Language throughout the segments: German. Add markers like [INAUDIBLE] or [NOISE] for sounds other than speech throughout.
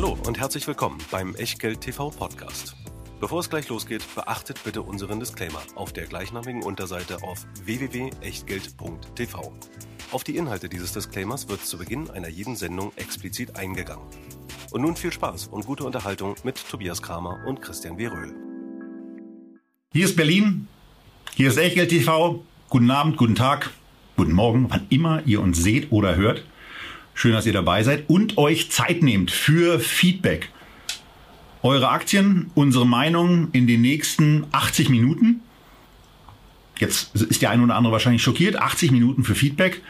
Hallo und herzlich willkommen beim Echtgeld TV Podcast. Bevor es gleich losgeht, beachtet bitte unseren Disclaimer auf der gleichnamigen Unterseite auf www.echtgeld.tv. Auf die Inhalte dieses Disclaimers wird zu Beginn einer jeden Sendung explizit eingegangen. Und nun viel Spaß und gute Unterhaltung mit Tobias Kramer und Christian Weröhl. Hier ist Berlin, hier ist Echtgeld TV. Guten Abend, guten Tag, guten Morgen, wann immer ihr uns seht oder hört. Schön, dass ihr dabei seid und euch Zeit nehmt für Feedback. Eure Aktien, unsere Meinung in den nächsten 80 Minuten. Jetzt ist der eine oder andere wahrscheinlich schockiert. 80 Minuten für Feedback.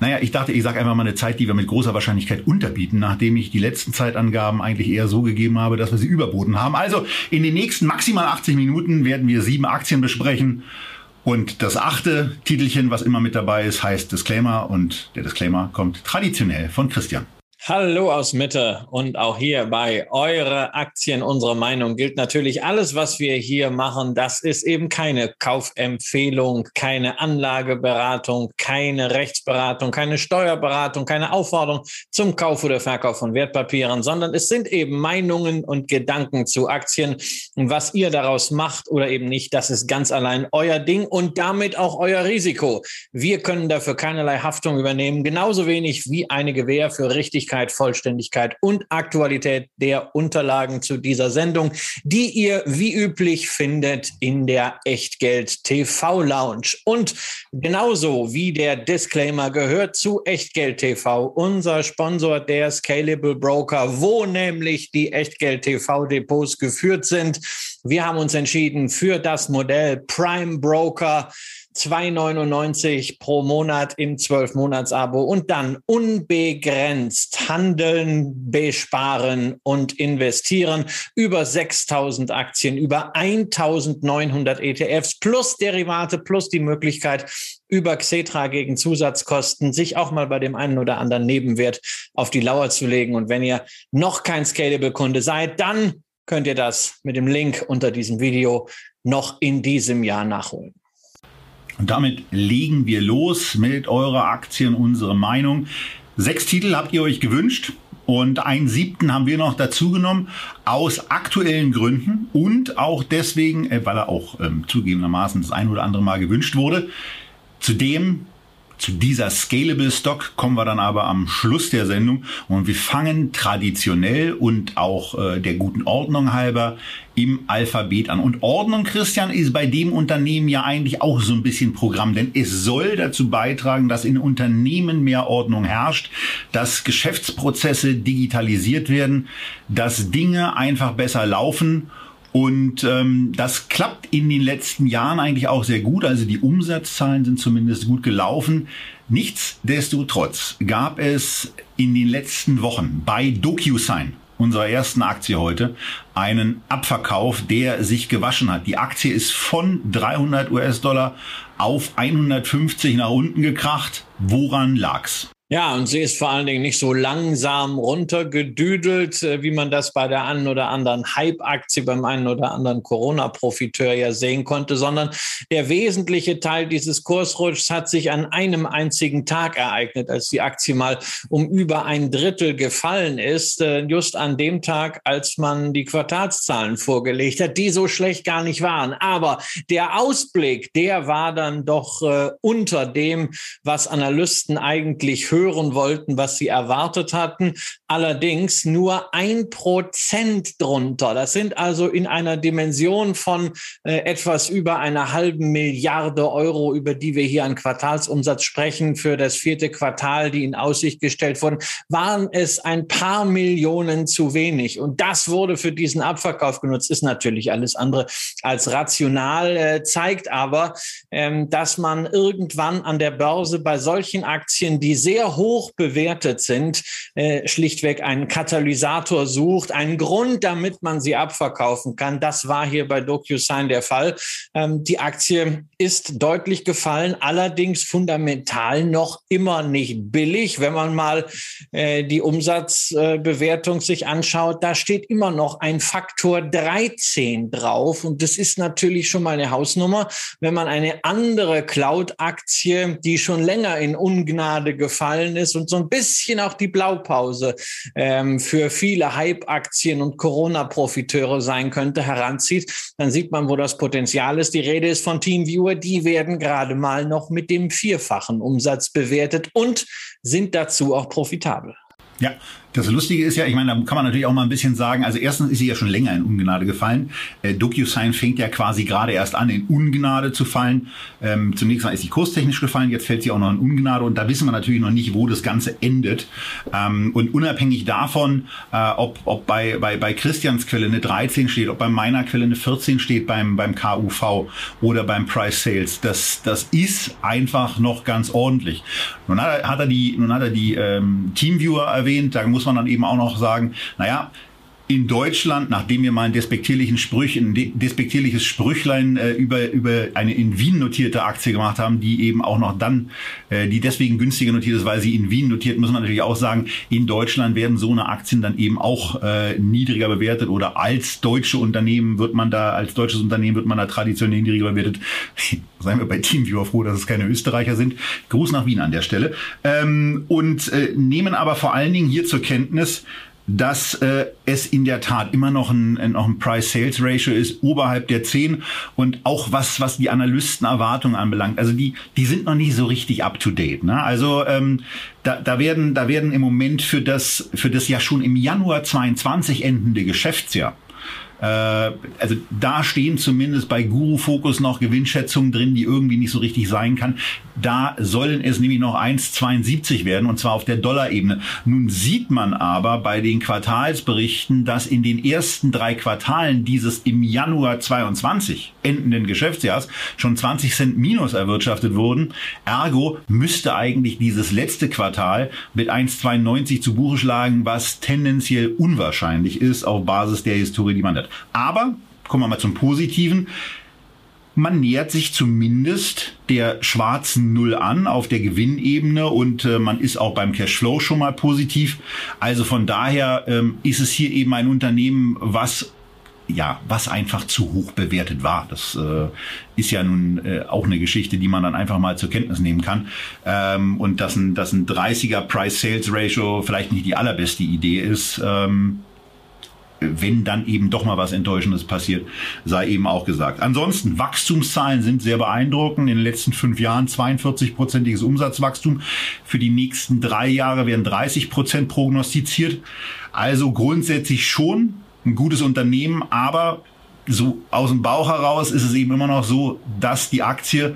Naja, ich dachte, ich sage einfach mal eine Zeit, die wir mit großer Wahrscheinlichkeit unterbieten, nachdem ich die letzten Zeitangaben eigentlich eher so gegeben habe, dass wir sie überboten haben. Also in den nächsten maximal 80 Minuten werden wir sieben Aktien besprechen. Und das achte Titelchen, was immer mit dabei ist, heißt Disclaimer. Und der Disclaimer kommt traditionell von Christian. Hallo aus Mitte und auch hier bei Eure Aktien. Unsere Meinung gilt natürlich alles, was wir hier machen. Das ist eben keine Kaufempfehlung, keine Anlageberatung, keine Rechtsberatung, keine Steuerberatung, keine Aufforderung zum Kauf oder Verkauf von Wertpapieren, sondern es sind eben Meinungen und Gedanken zu Aktien. Und was ihr daraus macht oder eben nicht, das ist ganz allein euer Ding und damit auch euer Risiko. Wir können dafür keinerlei Haftung übernehmen, genauso wenig wie eine Gewähr für Richtigkeit Richtigkeit, Vollständigkeit und Aktualität der Unterlagen zu dieser Sendung, die ihr wie üblich findet in der Echtgeld TV Lounge. Und genauso wie der Disclaimer gehört zu Echtgeld TV, unser Sponsor der Scalable Broker, wo nämlich die Echtgeld TV Depots geführt sind. Wir haben uns entschieden für das Modell Prime Broker 2,99 pro Monat im 12-Monats-Abo und dann unbegrenzt handeln, besparen und investieren. Über 6000 Aktien, über 1900 ETFs plus Derivate plus die Möglichkeit, über Xetra gegen Zusatzkosten sich auch mal bei dem einen oder anderen Nebenwert auf die Lauer zu legen. Und wenn ihr noch kein Scalable-Kunde seid, dann könnt ihr das mit dem Link unter diesem Video noch in diesem Jahr nachholen. Und damit legen wir los mit eurer Aktien, unsere Meinung. Sechs Titel habt ihr euch gewünscht und einen siebten haben wir noch dazu genommen aus aktuellen Gründen und auch deswegen, äh, weil er auch ähm, zugegebenermaßen das ein oder andere Mal gewünscht wurde. Zudem zu dieser Scalable Stock kommen wir dann aber am Schluss der Sendung und wir fangen traditionell und auch äh, der guten Ordnung halber im Alphabet an. Und Ordnung, Christian, ist bei dem Unternehmen ja eigentlich auch so ein bisschen Programm, denn es soll dazu beitragen, dass in Unternehmen mehr Ordnung herrscht, dass Geschäftsprozesse digitalisiert werden, dass Dinge einfach besser laufen und ähm, das klappt in den letzten Jahren eigentlich auch sehr gut. Also die Umsatzzahlen sind zumindest gut gelaufen. Nichtsdestotrotz gab es in den letzten Wochen bei DocuSign, unserer ersten Aktie heute, einen Abverkauf, der sich gewaschen hat. Die Aktie ist von 300 US-Dollar auf 150 nach unten gekracht. Woran lag's? Ja, und sie ist vor allen Dingen nicht so langsam runtergedüdelt, äh, wie man das bei der einen oder anderen Hype-Aktie, beim einen oder anderen Corona-Profiteur ja sehen konnte, sondern der wesentliche Teil dieses Kursrutschs hat sich an einem einzigen Tag ereignet, als die Aktie mal um über ein Drittel gefallen ist, äh, just an dem Tag, als man die Quartalszahlen vorgelegt hat, die so schlecht gar nicht waren. Aber der Ausblick, der war dann doch äh, unter dem, was Analysten eigentlich hören wollten, was sie erwartet hatten. Allerdings nur ein Prozent drunter. Das sind also in einer Dimension von äh, etwas über einer halben Milliarde Euro, über die wir hier an Quartalsumsatz sprechen, für das vierte Quartal, die in Aussicht gestellt wurden, waren es ein paar Millionen zu wenig. Und das wurde für diesen Abverkauf genutzt. Ist natürlich alles andere als rational, äh, zeigt aber, ähm, dass man irgendwann an der Börse bei solchen Aktien, die sehr sehr hoch bewertet sind, äh, schlichtweg einen Katalysator sucht, einen Grund, damit man sie abverkaufen kann. Das war hier bei DocuSign der Fall. Ähm, die Aktie ist deutlich gefallen, allerdings fundamental noch immer nicht billig. Wenn man mal äh, die Umsatzbewertung sich anschaut, da steht immer noch ein Faktor 13 drauf. Und das ist natürlich schon mal eine Hausnummer. Wenn man eine andere Cloud-Aktie, die schon länger in Ungnade gefallen gefallen ist und so ein bisschen auch die Blaupause ähm, für viele Hype-Aktien und Corona-Profiteure sein könnte, heranzieht, dann sieht man, wo das Potenzial ist. Die Rede ist von Teamviewer, die werden gerade mal noch mit dem vierfachen Umsatz bewertet und sind dazu auch profitabel. Ja, das Lustige ist ja, ich meine, da kann man natürlich auch mal ein bisschen sagen, also erstens ist sie ja schon länger in Ungnade gefallen. Äh, DocuSign fängt ja quasi gerade erst an, in Ungnade zu fallen. Ähm, zunächst mal ist sie kurstechnisch gefallen, jetzt fällt sie auch noch in Ungnade und da wissen wir natürlich noch nicht, wo das Ganze endet. Ähm, und unabhängig davon, äh, ob, ob bei, bei, bei Christians Quelle eine 13 steht, ob bei meiner Quelle eine 14 steht beim, beim KUV oder beim Price Sales, das, das ist einfach noch ganz ordentlich. Nun hat er, hat er die, nun hat er die ähm, Teamviewer erwähnt, da muss muss man dann eben auch noch sagen, naja, in Deutschland, nachdem wir mal einen despektierlichen Sprüch, ein despektierliches Sprüchlein äh, über, über eine in Wien notierte Aktie gemacht haben, die eben auch noch dann, äh, die deswegen günstiger notiert ist, weil sie in Wien notiert, muss man natürlich auch sagen, in Deutschland werden so eine Aktien dann eben auch äh, niedriger bewertet oder als deutsche Unternehmen wird man da, als deutsches Unternehmen wird man da traditionell niedriger bewertet. [LAUGHS] Seien wir bei Teamviewer froh, dass es keine Österreicher sind. Gruß nach Wien an der Stelle. Ähm, und äh, nehmen aber vor allen Dingen hier zur Kenntnis, dass äh, es in der Tat immer noch ein, noch ein Price-Sales-Ratio ist, oberhalb der 10 und auch was, was die Analystenerwartungen anbelangt. Also die, die sind noch nicht so richtig up-to-date. Ne? Also ähm, da, da, werden, da werden im Moment für das, für das ja schon im Januar 22 endende Geschäftsjahr also da stehen zumindest bei Guru Focus noch Gewinnschätzungen drin, die irgendwie nicht so richtig sein kann. Da sollen es nämlich noch 1,72 werden und zwar auf der Dollarebene. Nun sieht man aber bei den Quartalsberichten, dass in den ersten drei Quartalen dieses im Januar 22 endenden Geschäftsjahrs schon 20 Cent Minus erwirtschaftet wurden. Ergo müsste eigentlich dieses letzte Quartal mit 1,92 zu Buche schlagen, was tendenziell unwahrscheinlich ist auf Basis der Historie, die man hat. Aber, kommen wir mal zum Positiven, man nähert sich zumindest der schwarzen Null an auf der Gewinnebene und äh, man ist auch beim Cashflow schon mal positiv. Also von daher ähm, ist es hier eben ein Unternehmen, was ja, was einfach zu hoch bewertet war. Das äh, ist ja nun äh, auch eine Geschichte, die man dann einfach mal zur Kenntnis nehmen kann. Ähm, und dass ein, dass ein 30er Price-Sales-Ratio vielleicht nicht die allerbeste Idee ist. Ähm, wenn dann eben doch mal was Enttäuschendes passiert, sei eben auch gesagt. Ansonsten, Wachstumszahlen sind sehr beeindruckend. In den letzten fünf Jahren 42-prozentiges Umsatzwachstum. Für die nächsten drei Jahre werden 30 Prozent prognostiziert. Also grundsätzlich schon ein gutes Unternehmen, aber so aus dem Bauch heraus ist es eben immer noch so, dass die Aktie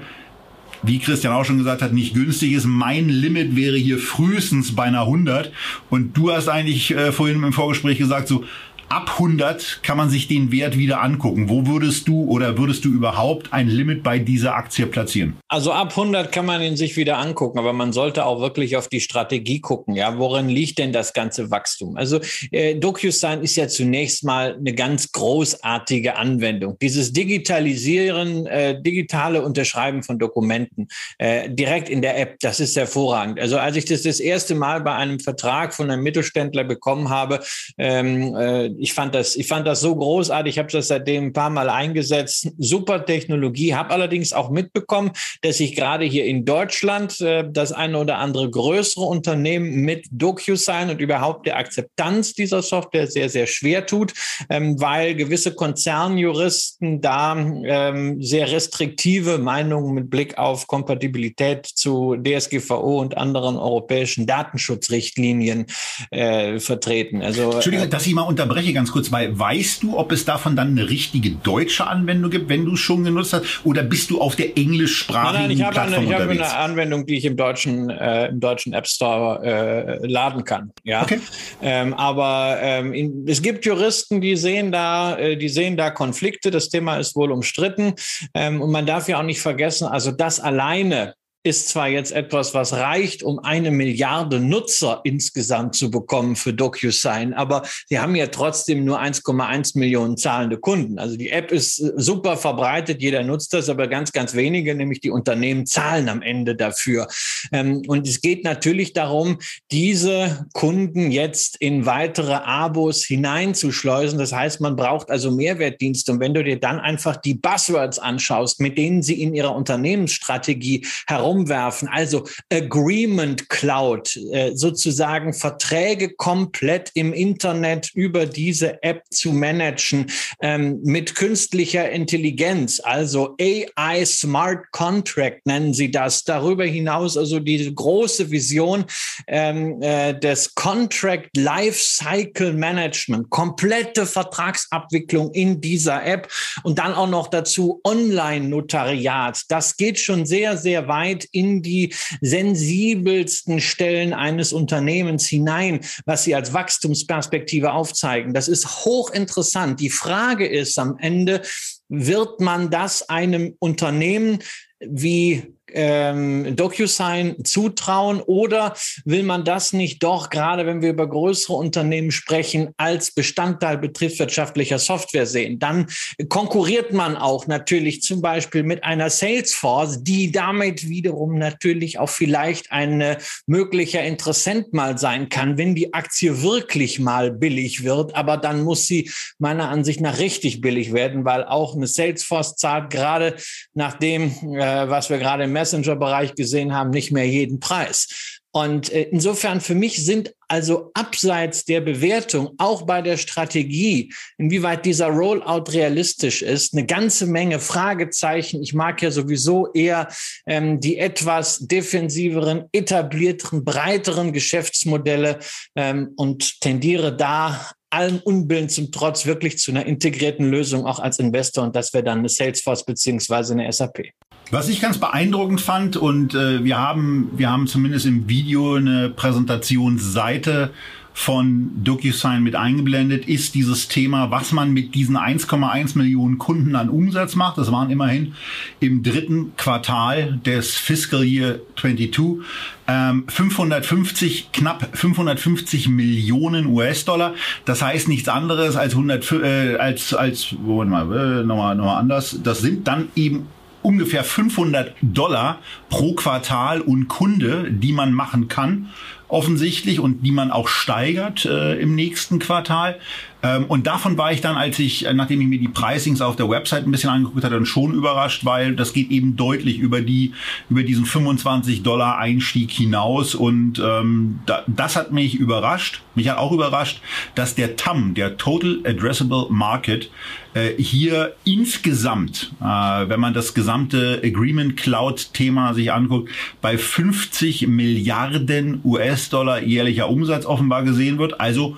wie Christian auch schon gesagt hat, nicht günstig ist. Mein Limit wäre hier frühestens bei einer 100. Und du hast eigentlich äh, vorhin im Vorgespräch gesagt, so ab 100 kann man sich den Wert wieder angucken. Wo würdest du oder würdest du überhaupt ein Limit bei dieser Aktie platzieren? Also ab 100 kann man ihn sich wieder angucken, aber man sollte auch wirklich auf die Strategie gucken. Ja, worin liegt denn das ganze Wachstum? Also äh, DocuSign ist ja zunächst mal eine ganz großartige Anwendung. Dieses Digitalisieren, äh, digitale Unterschreiben von Dokumenten äh, direkt in der App, das ist hervorragend. Also als ich das das erste Mal bei einem Vertrag von einem Mittelständler bekommen habe, ähm, äh, ich fand das, ich fand das so großartig. Ich habe das seitdem ein paar Mal eingesetzt. Super Technologie. Habe allerdings auch mitbekommen, dass sich gerade hier in Deutschland äh, das eine oder andere größere Unternehmen mit DocuSign und überhaupt der Akzeptanz dieser Software sehr, sehr schwer tut, ähm, weil gewisse Konzernjuristen da ähm, sehr restriktive Meinungen mit Blick auf Kompatibilität zu DSGVO und anderen europäischen Datenschutzrichtlinien äh, vertreten. Also, Entschuldigung, äh, dass ich mal unterbreche unterbreche ganz kurz, weil weißt du, ob es davon dann eine richtige deutsche Anwendung gibt, wenn du es schon genutzt hast, oder bist du auf der englischsprachigen nein, nein, ich Plattform habe eine, ich unterwegs? habe eine Anwendung, die ich im deutschen äh, im deutschen App Store äh, laden kann. Ja, okay. ähm, aber ähm, in, es gibt Juristen, die sehen da, äh, die sehen da Konflikte. Das Thema ist wohl umstritten ähm, und man darf ja auch nicht vergessen, also das alleine ist zwar jetzt etwas, was reicht, um eine Milliarde Nutzer insgesamt zu bekommen für DocuSign, aber sie haben ja trotzdem nur 1,1 Millionen zahlende Kunden. Also die App ist äh, super verbreitet, jeder nutzt das, aber ganz, ganz wenige, nämlich die Unternehmen, zahlen am Ende dafür. Ähm, und es geht natürlich darum, diese Kunden jetzt in weitere Abos hineinzuschleusen. Das heißt, man braucht also Mehrwertdienste. Und wenn du dir dann einfach die Buzzwords anschaust, mit denen sie in ihrer Unternehmensstrategie herum herumwerfen. Also Agreement Cloud, äh, sozusagen Verträge komplett im Internet über diese App zu managen ähm, mit künstlicher Intelligenz, also AI Smart Contract nennen sie das. Darüber hinaus also diese große Vision ähm, äh, des Contract Lifecycle Management, komplette Vertragsabwicklung in dieser App und dann auch noch dazu Online-Notariat. Das geht schon sehr, sehr weit in die sensibelsten Stellen eines Unternehmens hinein, was sie als Wachstumsperspektive aufzeigen. Das ist hochinteressant. Die Frage ist am Ende, wird man das einem Unternehmen wie ähm, DocuSign zutrauen oder will man das nicht doch, gerade wenn wir über größere Unternehmen sprechen, als Bestandteil betriebswirtschaftlicher Software sehen? Dann konkurriert man auch natürlich zum Beispiel mit einer Salesforce, die damit wiederum natürlich auch vielleicht ein möglicher Interessent mal sein kann, wenn die Aktie wirklich mal billig wird. Aber dann muss sie meiner Ansicht nach richtig billig werden, weil auch eine Salesforce zahlt gerade nach dem, äh, was wir gerade im Messenger-Bereich gesehen haben, nicht mehr jeden Preis. Und äh, insofern für mich sind also abseits der Bewertung, auch bei der Strategie, inwieweit dieser Rollout realistisch ist, eine ganze Menge Fragezeichen. Ich mag ja sowieso eher ähm, die etwas defensiveren, etablierteren, breiteren Geschäftsmodelle ähm, und tendiere da allem Unbillen zum Trotz wirklich zu einer integrierten Lösung auch als Investor und das wäre dann eine Salesforce beziehungsweise eine SAP. Was ich ganz beeindruckend fand und äh, wir haben wir haben zumindest im Video eine Präsentationsseite von DocuSign mit eingeblendet, ist dieses Thema, was man mit diesen 1,1 Millionen Kunden an Umsatz macht. Das waren immerhin im dritten Quartal des Fiscal Year 22 ähm, 550, knapp 550 Millionen US-Dollar. Das heißt nichts anderes als 100, äh, als, als, wo, mal, äh, nochmal, nochmal anders. Das sind dann eben ungefähr 500 Dollar pro Quartal und Kunde, die man machen kann offensichtlich und die man auch steigert äh, im nächsten Quartal. Ähm, und davon war ich dann, als ich, äh, nachdem ich mir die Pricings auf der Website ein bisschen angeguckt hatte, dann schon überrascht, weil das geht eben deutlich über die, über diesen 25 Dollar Einstieg hinaus. Und ähm, da, das hat mich überrascht. Mich hat auch überrascht, dass der TAM, der Total Addressable Market, äh, hier insgesamt, äh, wenn man das gesamte Agreement Cloud Thema sich anguckt, bei 50 Milliarden US-Dollar jährlicher Umsatz offenbar gesehen wird. Also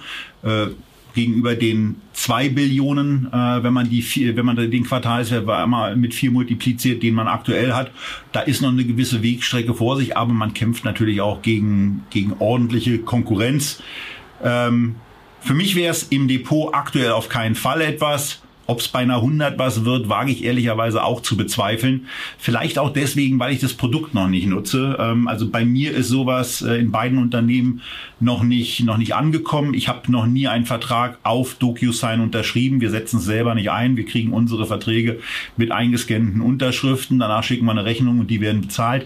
gegenüber den zwei Billionen, äh, wenn man die vier, wenn man den Quartalswert einmal mit vier multipliziert, den man aktuell hat, da ist noch eine gewisse Wegstrecke vor sich, aber man kämpft natürlich auch gegen gegen ordentliche Konkurrenz. Ähm, für mich wäre es im Depot aktuell auf keinen Fall etwas. Ob es bei einer 100 was wird, wage ich ehrlicherweise auch zu bezweifeln. Vielleicht auch deswegen, weil ich das Produkt noch nicht nutze. Ähm, also bei mir ist sowas äh, in beiden Unternehmen noch nicht, noch nicht angekommen. Ich habe noch nie einen Vertrag auf DocuSign unterschrieben. Wir setzen es selber nicht ein. Wir kriegen unsere Verträge mit eingescannten Unterschriften. Danach schicken wir eine Rechnung und die werden bezahlt.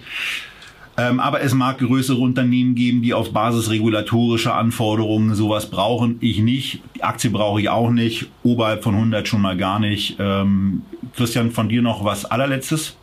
Ähm, aber es mag größere Unternehmen geben, die auf Basis regulatorischer Anforderungen sowas brauchen. Ich nicht. Die Aktie brauche ich auch nicht. Oberhalb von 100 schon mal gar nicht. Ähm, Christian, von dir noch was allerletztes?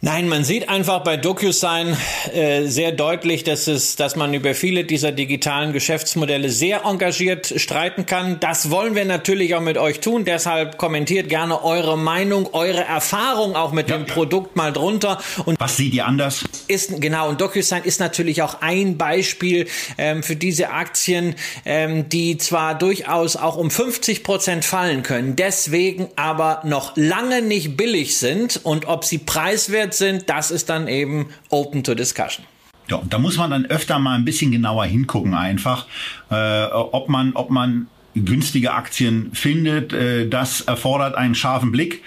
Nein, man sieht einfach bei DocuSign äh, sehr deutlich, dass es, dass man über viele dieser digitalen Geschäftsmodelle sehr engagiert streiten kann. Das wollen wir natürlich auch mit euch tun. Deshalb kommentiert gerne eure Meinung, eure Erfahrung auch mit ja. dem Produkt mal drunter. Und was seht ihr anders? Ist genau und DocuSign ist natürlich auch ein Beispiel ähm, für diese Aktien, ähm, die zwar durchaus auch um 50 Prozent fallen können, deswegen aber noch lange nicht billig sind und ob sie preiswert wert sind, das ist dann eben open to discussion. Ja, da muss man dann öfter mal ein bisschen genauer hingucken einfach, äh, ob man, ob man günstige Aktien findet. Äh, das erfordert einen scharfen Blick.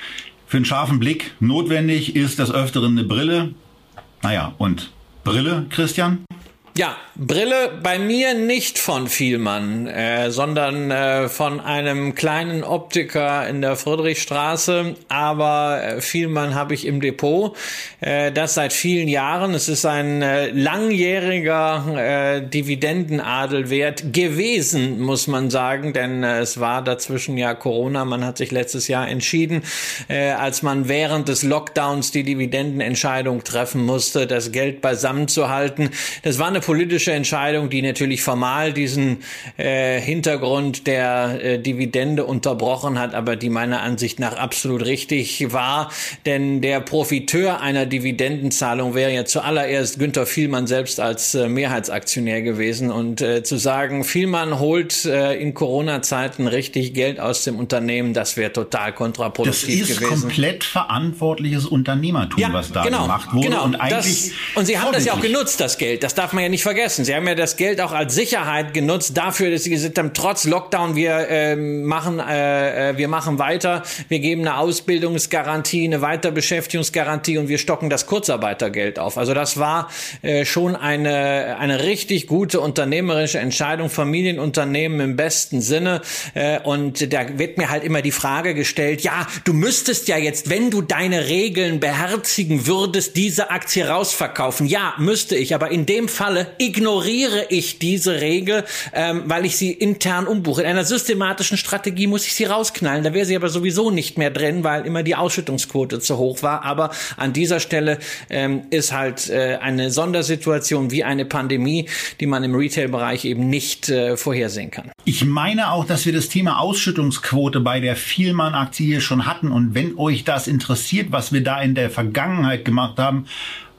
Für einen scharfen Blick notwendig ist das Öfteren eine Brille. Naja, und Brille, Christian? Ja, Brille bei mir nicht von Vielmann, äh, sondern äh, von einem kleinen Optiker in der Friedrichstraße. Aber äh, Vielmann habe ich im Depot. Äh, das seit vielen Jahren. Es ist ein äh, langjähriger äh, Dividendenadelwert gewesen, muss man sagen, denn äh, es war dazwischen ja Corona. Man hat sich letztes Jahr entschieden, äh, als man während des Lockdowns die Dividendenentscheidung treffen musste, das Geld beisammen zu halten. Das war eine politische Entscheidung, die natürlich formal diesen äh, Hintergrund der äh, Dividende unterbrochen hat, aber die meiner Ansicht nach absolut richtig war. Denn der Profiteur einer Dividendenzahlung wäre ja zuallererst Günther Vielmann selbst als äh, Mehrheitsaktionär gewesen. Und äh, zu sagen, Vielmann holt äh, in Corona-Zeiten richtig Geld aus dem Unternehmen, das wäre total kontraproduktiv gewesen. Das ist gewesen. komplett verantwortliches Unternehmertum, ja, was da genau, gemacht wurde. Genau. Und, eigentlich das, und sie haben das ja auch genutzt, das Geld. Das darf man ja nicht vergessen. Sie haben ja das Geld auch als Sicherheit genutzt dafür, dass sie gesagt haben, trotz Lockdown, wir äh, machen, äh, wir machen weiter, wir geben eine Ausbildungsgarantie, eine Weiterbeschäftigungsgarantie und wir stocken das Kurzarbeitergeld auf. Also das war äh, schon eine, eine richtig gute unternehmerische Entscheidung, Familienunternehmen im besten Sinne. Äh, und da wird mir halt immer die Frage gestellt, ja, du müsstest ja jetzt, wenn du deine Regeln beherzigen würdest, diese Aktie rausverkaufen. Ja, müsste ich, aber in dem Falle ignoriere ich diese Regel, ähm, weil ich sie intern umbuche. In einer systematischen Strategie muss ich sie rausknallen. Da wäre sie aber sowieso nicht mehr drin, weil immer die Ausschüttungsquote zu hoch war. Aber an dieser Stelle ähm, ist halt äh, eine Sondersituation wie eine Pandemie, die man im Retail-Bereich eben nicht äh, vorhersehen kann. Ich meine auch, dass wir das Thema Ausschüttungsquote bei der Vielmann-Aktie hier schon hatten. Und wenn euch das interessiert, was wir da in der Vergangenheit gemacht haben,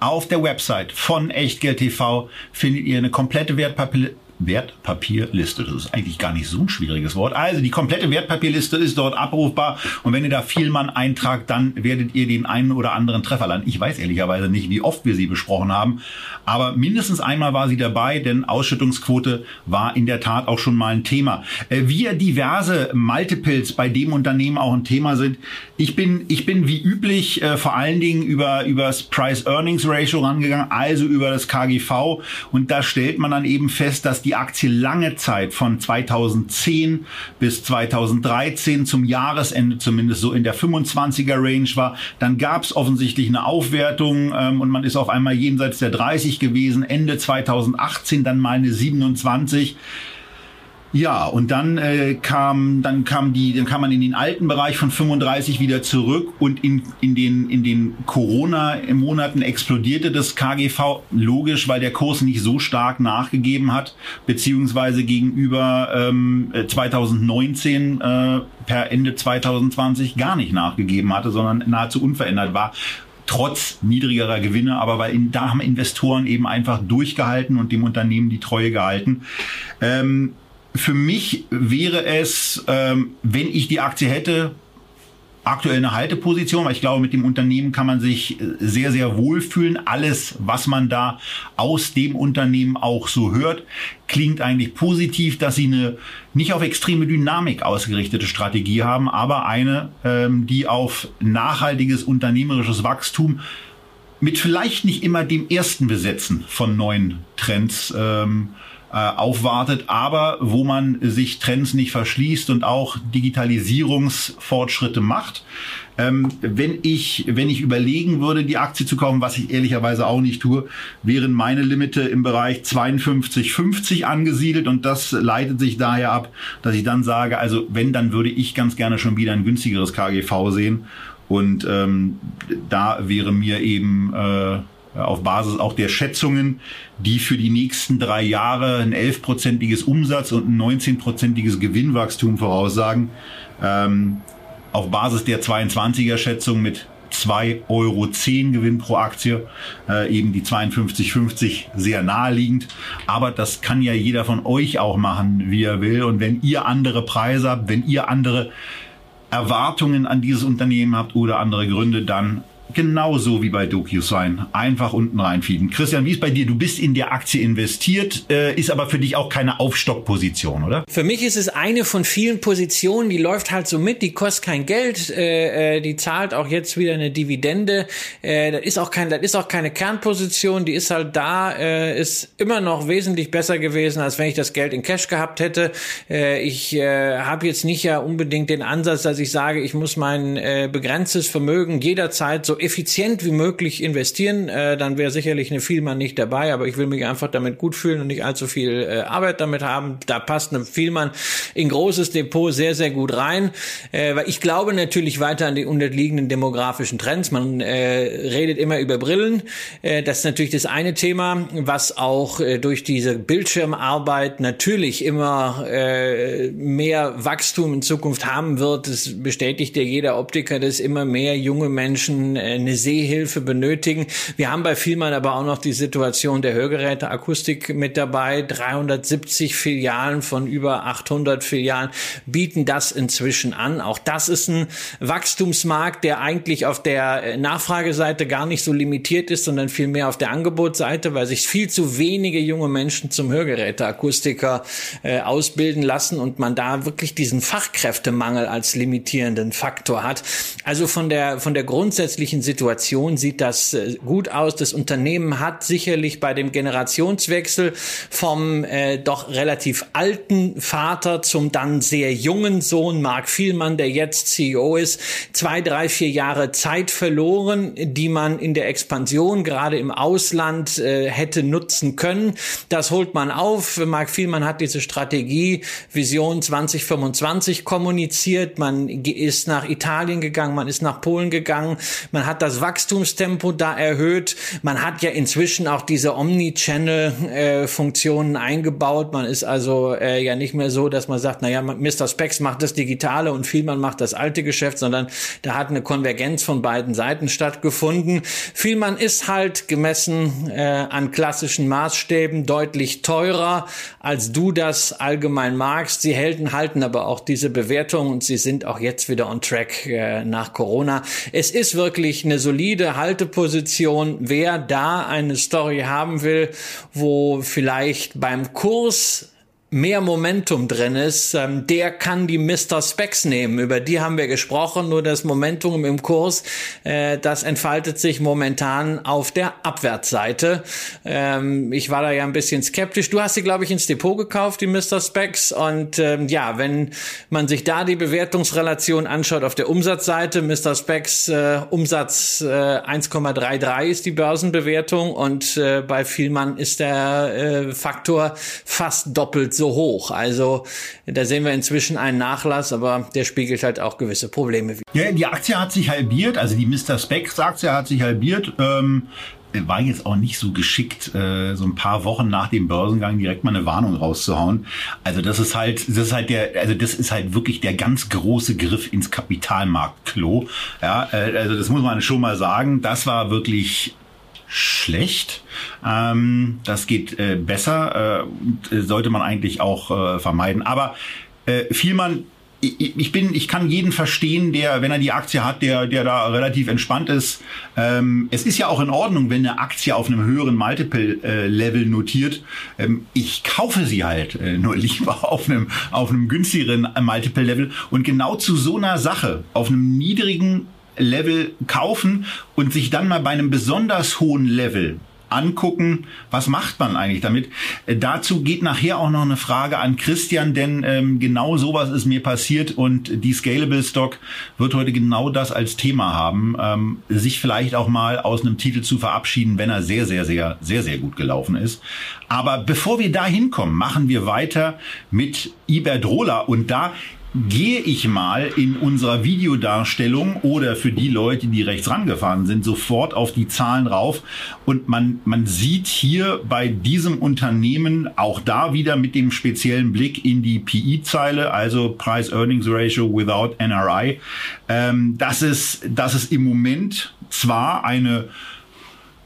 auf der Website von Echtgeld TV findet ihr eine komplette Wertpapier Wertpapierliste. Das ist eigentlich gar nicht so ein schwieriges Wort. Also die komplette Wertpapierliste ist dort abrufbar und wenn ihr da Vielmann eintragt, dann werdet ihr den einen oder anderen Treffer landen. Ich weiß ehrlicherweise nicht, wie oft wir sie besprochen haben, aber mindestens einmal war sie dabei, denn Ausschüttungsquote war in der Tat auch schon mal ein Thema. Äh, wir diverse Multiples bei dem Unternehmen auch ein Thema sind. Ich bin, ich bin wie üblich äh, vor allen Dingen über, über das Price-Earnings-Ratio rangegangen, also über das KGV und da stellt man dann eben fest, dass die Aktie lange Zeit von 2010 bis 2013 zum Jahresende zumindest so in der 25er Range war. Dann gab es offensichtlich eine Aufwertung ähm, und man ist auf einmal jenseits der 30 gewesen. Ende 2018 dann mal eine 27. Ja, und dann äh, kam dann kam die dann kam man in den alten Bereich von 35 wieder zurück und in in den in den Corona Monaten explodierte das KGV logisch, weil der Kurs nicht so stark nachgegeben hat, beziehungsweise gegenüber ähm, 2019 äh, per Ende 2020 gar nicht nachgegeben hatte, sondern nahezu unverändert war trotz niedrigerer Gewinne, aber weil in, da haben Investoren eben einfach durchgehalten und dem Unternehmen die Treue gehalten. Ähm, für mich wäre es, ähm, wenn ich die Aktie hätte, aktuell eine Halteposition, weil ich glaube, mit dem Unternehmen kann man sich äh, sehr, sehr wohlfühlen. Alles, was man da aus dem Unternehmen auch so hört, klingt eigentlich positiv, dass sie eine nicht auf extreme Dynamik ausgerichtete Strategie haben, aber eine, ähm, die auf nachhaltiges unternehmerisches Wachstum mit vielleicht nicht immer dem ersten Besetzen von neuen Trends ähm, äh, aufwartet, aber wo man sich Trends nicht verschließt und auch Digitalisierungsfortschritte macht. Ähm, wenn ich wenn ich überlegen würde, die Aktie zu kaufen, was ich ehrlicherweise auch nicht tue, wären meine Limite im Bereich 52,50 angesiedelt und das leitet sich daher ab, dass ich dann sage, also wenn, dann würde ich ganz gerne schon wieder ein günstigeres KGV sehen und ähm, da wäre mir eben äh, auf Basis auch der Schätzungen, die für die nächsten drei Jahre ein 11-prozentiges Umsatz und ein 19-prozentiges Gewinnwachstum voraussagen. Ähm, auf Basis der 22er Schätzung mit 2,10 Euro Gewinn pro Aktie, äh, eben die 52,50 sehr naheliegend. Aber das kann ja jeder von euch auch machen, wie er will. Und wenn ihr andere Preise habt, wenn ihr andere Erwartungen an dieses Unternehmen habt oder andere Gründe, dann genauso wie bei DocuSign. Einfach unten reinfieden. Christian, wie ist bei dir? Du bist in der Aktie investiert, äh, ist aber für dich auch keine Aufstockposition, oder? Für mich ist es eine von vielen Positionen, die läuft halt so mit, die kostet kein Geld, äh, äh die zahlt auch jetzt wieder eine Dividende. Äh, das ist auch kein, das ist auch keine Kernposition, die ist halt da, äh, ist immer noch wesentlich besser gewesen, als wenn ich das Geld in Cash gehabt hätte. Äh, ich äh, habe jetzt nicht ja unbedingt den Ansatz, dass ich sage, ich muss mein äh, begrenztes Vermögen jederzeit so effizient wie möglich investieren. Äh, dann wäre sicherlich eine Vielmann nicht dabei, aber ich will mich einfach damit gut fühlen und nicht allzu viel äh, Arbeit damit haben. Da passt eine Vielmann in großes Depot sehr, sehr gut rein. Äh, weil ich glaube natürlich weiter an die unterliegenden demografischen Trends. Man äh, redet immer über Brillen. Äh, das ist natürlich das eine Thema, was auch äh, durch diese Bildschirmarbeit natürlich immer äh, mehr Wachstum in Zukunft haben wird. Das bestätigt ja jeder Optiker, dass immer mehr junge Menschen äh, eine Sehhilfe benötigen. Wir haben bei Vielmann aber auch noch die Situation der Hörgeräteakustik mit dabei. 370 Filialen von über 800 Filialen bieten das inzwischen an. Auch das ist ein Wachstumsmarkt, der eigentlich auf der Nachfrageseite gar nicht so limitiert ist, sondern vielmehr auf der Angebotsseite, weil sich viel zu wenige junge Menschen zum Hörgeräteakustiker äh, ausbilden lassen und man da wirklich diesen Fachkräftemangel als limitierenden Faktor hat. Also von der, von der grundsätzlichen Situation sieht das äh, gut aus. Das Unternehmen hat sicherlich bei dem Generationswechsel vom äh, doch relativ alten Vater zum dann sehr jungen Sohn Mark Vielmann, der jetzt CEO ist, zwei, drei, vier Jahre Zeit verloren, die man in der Expansion gerade im Ausland äh, hätte nutzen können. Das holt man auf. Mark Vielmann hat diese Strategie Vision 2025 kommuniziert. Man ist nach Italien gegangen, man ist nach Polen gegangen, man hat das Wachstumstempo da erhöht. Man hat ja inzwischen auch diese Omni-Channel-Funktionen eingebaut. Man ist also äh, ja nicht mehr so, dass man sagt, naja, Mr. Specs macht das Digitale und Vielmann macht das alte Geschäft, sondern da hat eine Konvergenz von beiden Seiten stattgefunden. Vielmann ist halt gemessen äh, an klassischen Maßstäben deutlich teurer, als du das allgemein magst. Sie halten, halten aber auch diese Bewertung und sie sind auch jetzt wieder on track äh, nach Corona. Es ist wirklich eine solide Halteposition. Wer da eine Story haben will, wo vielleicht beim Kurs mehr Momentum drin ist, ähm, der kann die Mr. Specs nehmen. Über die haben wir gesprochen. Nur das Momentum im Kurs, äh, das entfaltet sich momentan auf der Abwärtsseite. Ähm, ich war da ja ein bisschen skeptisch. Du hast sie, glaube ich, ins Depot gekauft, die Mr. Specs. Und ähm, ja, wenn man sich da die Bewertungsrelation anschaut auf der Umsatzseite, Mr. Specs äh, Umsatz äh, 1,33 ist die Börsenbewertung und äh, bei Vielmann ist der äh, Faktor fast doppelt so so hoch. Also da sehen wir inzwischen einen Nachlass, aber der spiegelt halt auch gewisse Probleme. Ja, die Aktie hat sich halbiert, also die Mr. Specs Aktie hat sich halbiert. Ähm war jetzt auch nicht so geschickt, äh, so ein paar Wochen nach dem Börsengang direkt mal eine Warnung rauszuhauen. Also das ist halt, das ist halt der, also das ist halt wirklich der ganz große Griff ins Kapitalmarktklo. Ja, äh, also das muss man schon mal sagen. Das war wirklich schlecht. Ähm, das geht äh, besser, äh, sollte man eigentlich auch äh, vermeiden. Aber äh, Vielmann ich bin, ich kann jeden verstehen, der, wenn er die Aktie hat, der, der da relativ entspannt ist. Ähm, es ist ja auch in Ordnung, wenn eine Aktie auf einem höheren Multiple-Level notiert. Ähm, ich kaufe sie halt äh, nur lieber [LAUGHS] auf einem, auf einem günstigeren Multiple-Level. Und genau zu so einer Sache, auf einem niedrigen Level kaufen und sich dann mal bei einem besonders hohen Level angucken, was macht man eigentlich damit. Äh, dazu geht nachher auch noch eine Frage an Christian, denn ähm, genau sowas ist mir passiert und die Scalable Stock wird heute genau das als Thema haben, ähm, sich vielleicht auch mal aus einem Titel zu verabschieden, wenn er sehr, sehr, sehr, sehr, sehr gut gelaufen ist. Aber bevor wir da hinkommen, machen wir weiter mit Iberdrola und da gehe ich mal in unserer Videodarstellung oder für die Leute, die rechts rangefahren sind, sofort auf die Zahlen rauf. Und man, man sieht hier bei diesem Unternehmen auch da wieder mit dem speziellen Blick in die PI-Zeile, also Price-Earnings-Ratio without NRI, ähm, dass, es, dass es im Moment zwar eine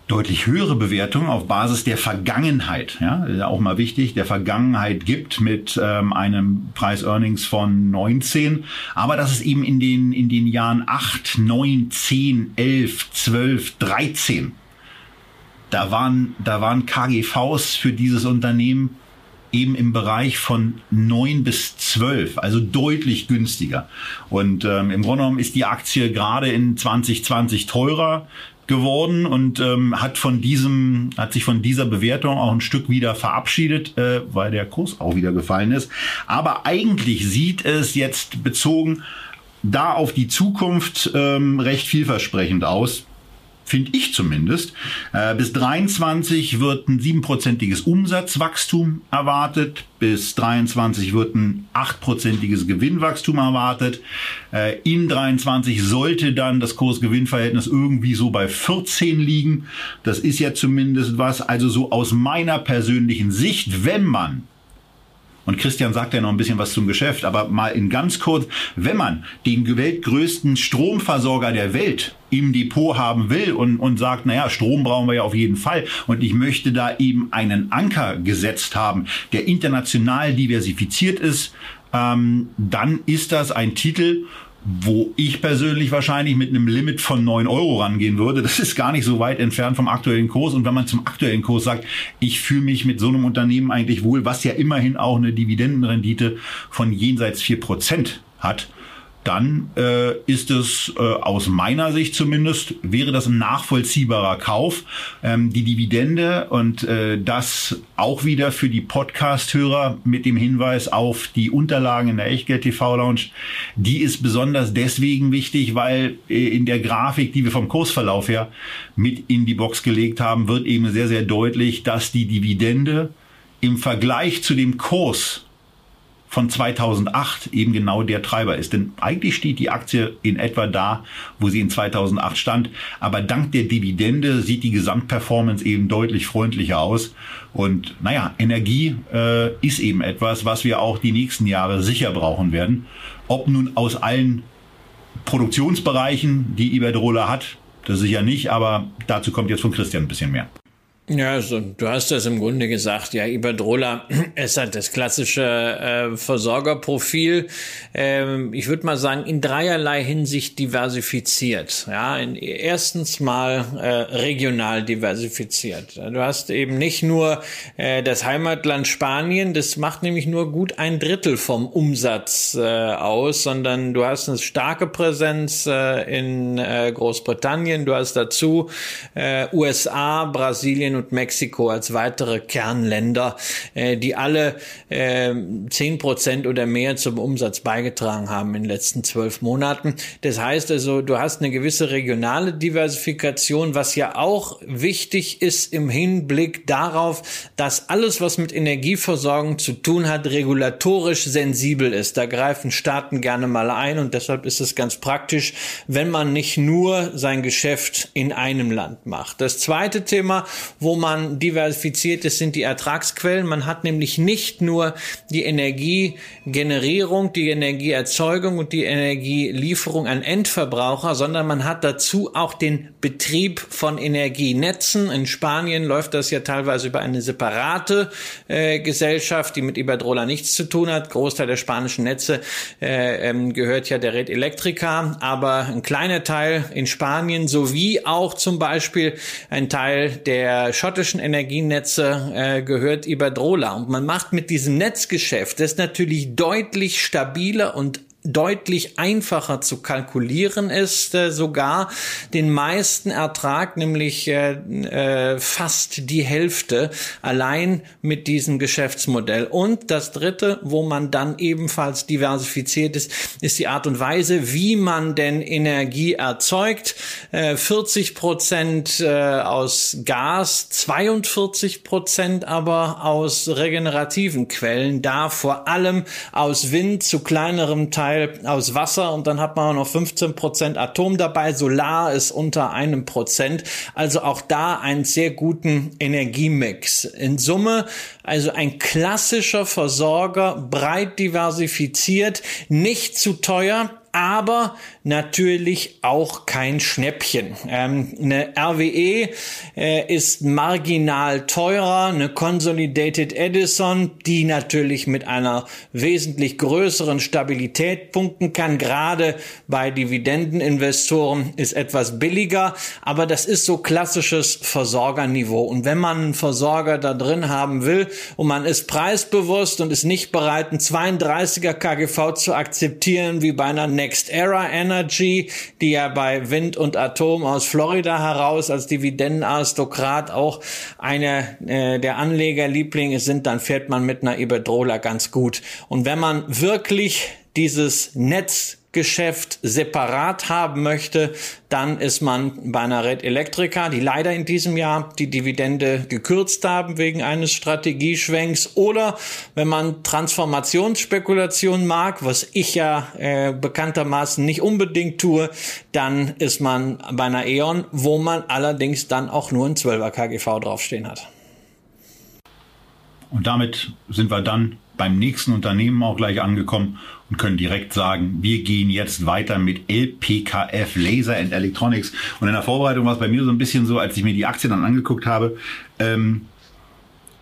deutlich höhere Bewertung auf Basis der Vergangenheit. Ja, auch mal wichtig, der Vergangenheit gibt mit ähm, einem Preis-Earnings von 19, aber das ist eben in den, in den Jahren 8, 9, 10, 11, 12, 13. Da waren, da waren KGVs für dieses Unternehmen eben im Bereich von 9 bis 12, also deutlich günstiger. Und ähm, im Grunde genommen ist die Aktie gerade in 2020 teurer geworden und ähm, hat von diesem hat sich von dieser Bewertung auch ein Stück wieder verabschiedet, äh, weil der Kurs auch wieder gefallen ist. Aber eigentlich sieht es jetzt bezogen da auf die Zukunft ähm, recht vielversprechend aus finde ich zumindest. Äh, bis 23 wird ein siebenprozentiges Umsatzwachstum erwartet. Bis 23 wird ein achtprozentiges Gewinnwachstum erwartet. Äh, in 23 sollte dann das Kurs-Gewinn-Verhältnis irgendwie so bei 14 liegen. Das ist ja zumindest was. Also so aus meiner persönlichen Sicht, wenn man und Christian sagt ja noch ein bisschen was zum Geschäft, aber mal in ganz kurz, wenn man den weltgrößten Stromversorger der Welt im Depot haben will und, und sagt, naja, Strom brauchen wir ja auf jeden Fall und ich möchte da eben einen Anker gesetzt haben, der international diversifiziert ist, ähm, dann ist das ein Titel, wo ich persönlich wahrscheinlich mit einem Limit von neun Euro rangehen würde. Das ist gar nicht so weit entfernt vom aktuellen Kurs. Und wenn man zum aktuellen Kurs sagt, ich fühle mich mit so einem Unternehmen eigentlich wohl, was ja immerhin auch eine Dividendenrendite von jenseits vier Prozent hat, dann äh, ist es äh, aus meiner Sicht zumindest, wäre das ein nachvollziehbarer Kauf. Ähm, die Dividende und äh, das auch wieder für die Podcast-Hörer mit dem Hinweis auf die Unterlagen in der Echtgeld TV Lounge, die ist besonders deswegen wichtig, weil äh, in der Grafik, die wir vom Kursverlauf her mit in die Box gelegt haben, wird eben sehr, sehr deutlich, dass die Dividende im Vergleich zu dem Kurs von 2008 eben genau der Treiber ist. Denn eigentlich steht die Aktie in etwa da, wo sie in 2008 stand. Aber dank der Dividende sieht die Gesamtperformance eben deutlich freundlicher aus. Und naja, Energie äh, ist eben etwas, was wir auch die nächsten Jahre sicher brauchen werden. Ob nun aus allen Produktionsbereichen, die Iberdrola hat, das sicher nicht, aber dazu kommt jetzt von Christian ein bisschen mehr. Ja, also, du hast das im Grunde gesagt. Ja, Iberdrola [CLEARS THROAT] ist halt das klassische äh, Versorgerprofil. Ähm, ich würde mal sagen, in dreierlei Hinsicht diversifiziert. Ja, in, erstens mal äh, regional diversifiziert. Du hast eben nicht nur äh, das Heimatland Spanien, das macht nämlich nur gut ein Drittel vom Umsatz äh, aus, sondern du hast eine starke Präsenz äh, in äh, Großbritannien. Du hast dazu USA, Brasilien und Mexiko als weitere Kernländer, äh, die alle äh, zehn äh, Prozent oder mehr zum Umsatz beigetragen haben in den letzten zwölf Monaten. Das heißt also, du hast eine gewisse regionale Diversifikation, was ja auch wichtig ist im Hinblick darauf, dass alles, was mit Energieversorgung zu tun hat, regulatorisch sensibel ist. Da greifen Staaten gerne mal ein und deshalb ist es ganz praktisch, wenn man nicht nur sein Geschäft in einem Land macht. Das zweite Thema, wo man diversifiziert ist, sind die Ertragsquellen. Man hat nämlich nicht nur die Energiegenerierung, die Energieerzeugung und die Energielieferung an Endverbraucher, sondern man hat dazu auch den Betrieb von Energienetzen. In Spanien läuft das ja teilweise über eine separate äh, Gesellschaft, die mit Iberdrola nichts zu tun hat. Großteil der spanischen Netze äh, ähm, gehört ja der Red Electrica, aber ein kleiner Teil in Spanien sowie auch zum Beispiel ein Teil der schottischen Energienetze äh, gehört Iberdrola. Und man macht mit diesem Netzgeschäft das natürlich deutlich stabiler und deutlich einfacher zu kalkulieren ist, äh, sogar den meisten Ertrag, nämlich äh, äh, fast die Hälfte, allein mit diesem Geschäftsmodell. Und das Dritte, wo man dann ebenfalls diversifiziert ist, ist die Art und Weise, wie man denn Energie erzeugt. Äh, 40 Prozent äh, aus Gas, 42 Prozent aber aus regenerativen Quellen, da vor allem aus Wind zu kleinerem Teil Teil aus Wasser und dann hat man noch 15 Prozent Atom dabei. Solar ist unter einem Prozent. Also auch da einen sehr guten Energiemix. In Summe also ein klassischer Versorger, breit diversifiziert, nicht zu teuer, aber natürlich auch kein Schnäppchen. Ähm, eine RWE äh, ist marginal teurer, eine Consolidated Edison, die natürlich mit einer wesentlich größeren Stabilität punkten kann, gerade bei Dividendeninvestoren ist etwas billiger, aber das ist so klassisches Versorgerniveau. Und wenn man einen Versorger da drin haben will und man ist preisbewusst und ist nicht bereit, einen 32er KGV zu akzeptieren, wie bei einer Next Era Energy, die ja bei Wind und Atom aus Florida heraus als Dividendenaristokrat auch eine äh, der Anlegerlieblinge sind, dann fährt man mit einer Iberdrola ganz gut. Und wenn man wirklich dieses Netz Geschäft separat haben möchte, dann ist man bei einer Red Electrica, die leider in diesem Jahr die Dividende gekürzt haben wegen eines Strategieschwenks. Oder wenn man Transformationsspekulation mag, was ich ja äh, bekanntermaßen nicht unbedingt tue, dann ist man bei einer E.ON, wo man allerdings dann auch nur ein 12er KGV draufstehen hat. Und damit sind wir dann beim nächsten Unternehmen auch gleich angekommen und können direkt sagen, wir gehen jetzt weiter mit LPKF Laser and Electronics. Und in der Vorbereitung war es bei mir so ein bisschen so, als ich mir die Aktien dann angeguckt habe, ähm,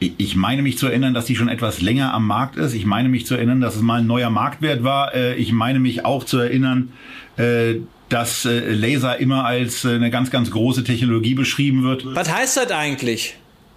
ich meine mich zu erinnern, dass die schon etwas länger am Markt ist. Ich meine mich zu erinnern, dass es mal ein neuer Marktwert war. Äh, ich meine mich auch zu erinnern, äh, dass äh, Laser immer als eine ganz, ganz große Technologie beschrieben wird. Was heißt das eigentlich?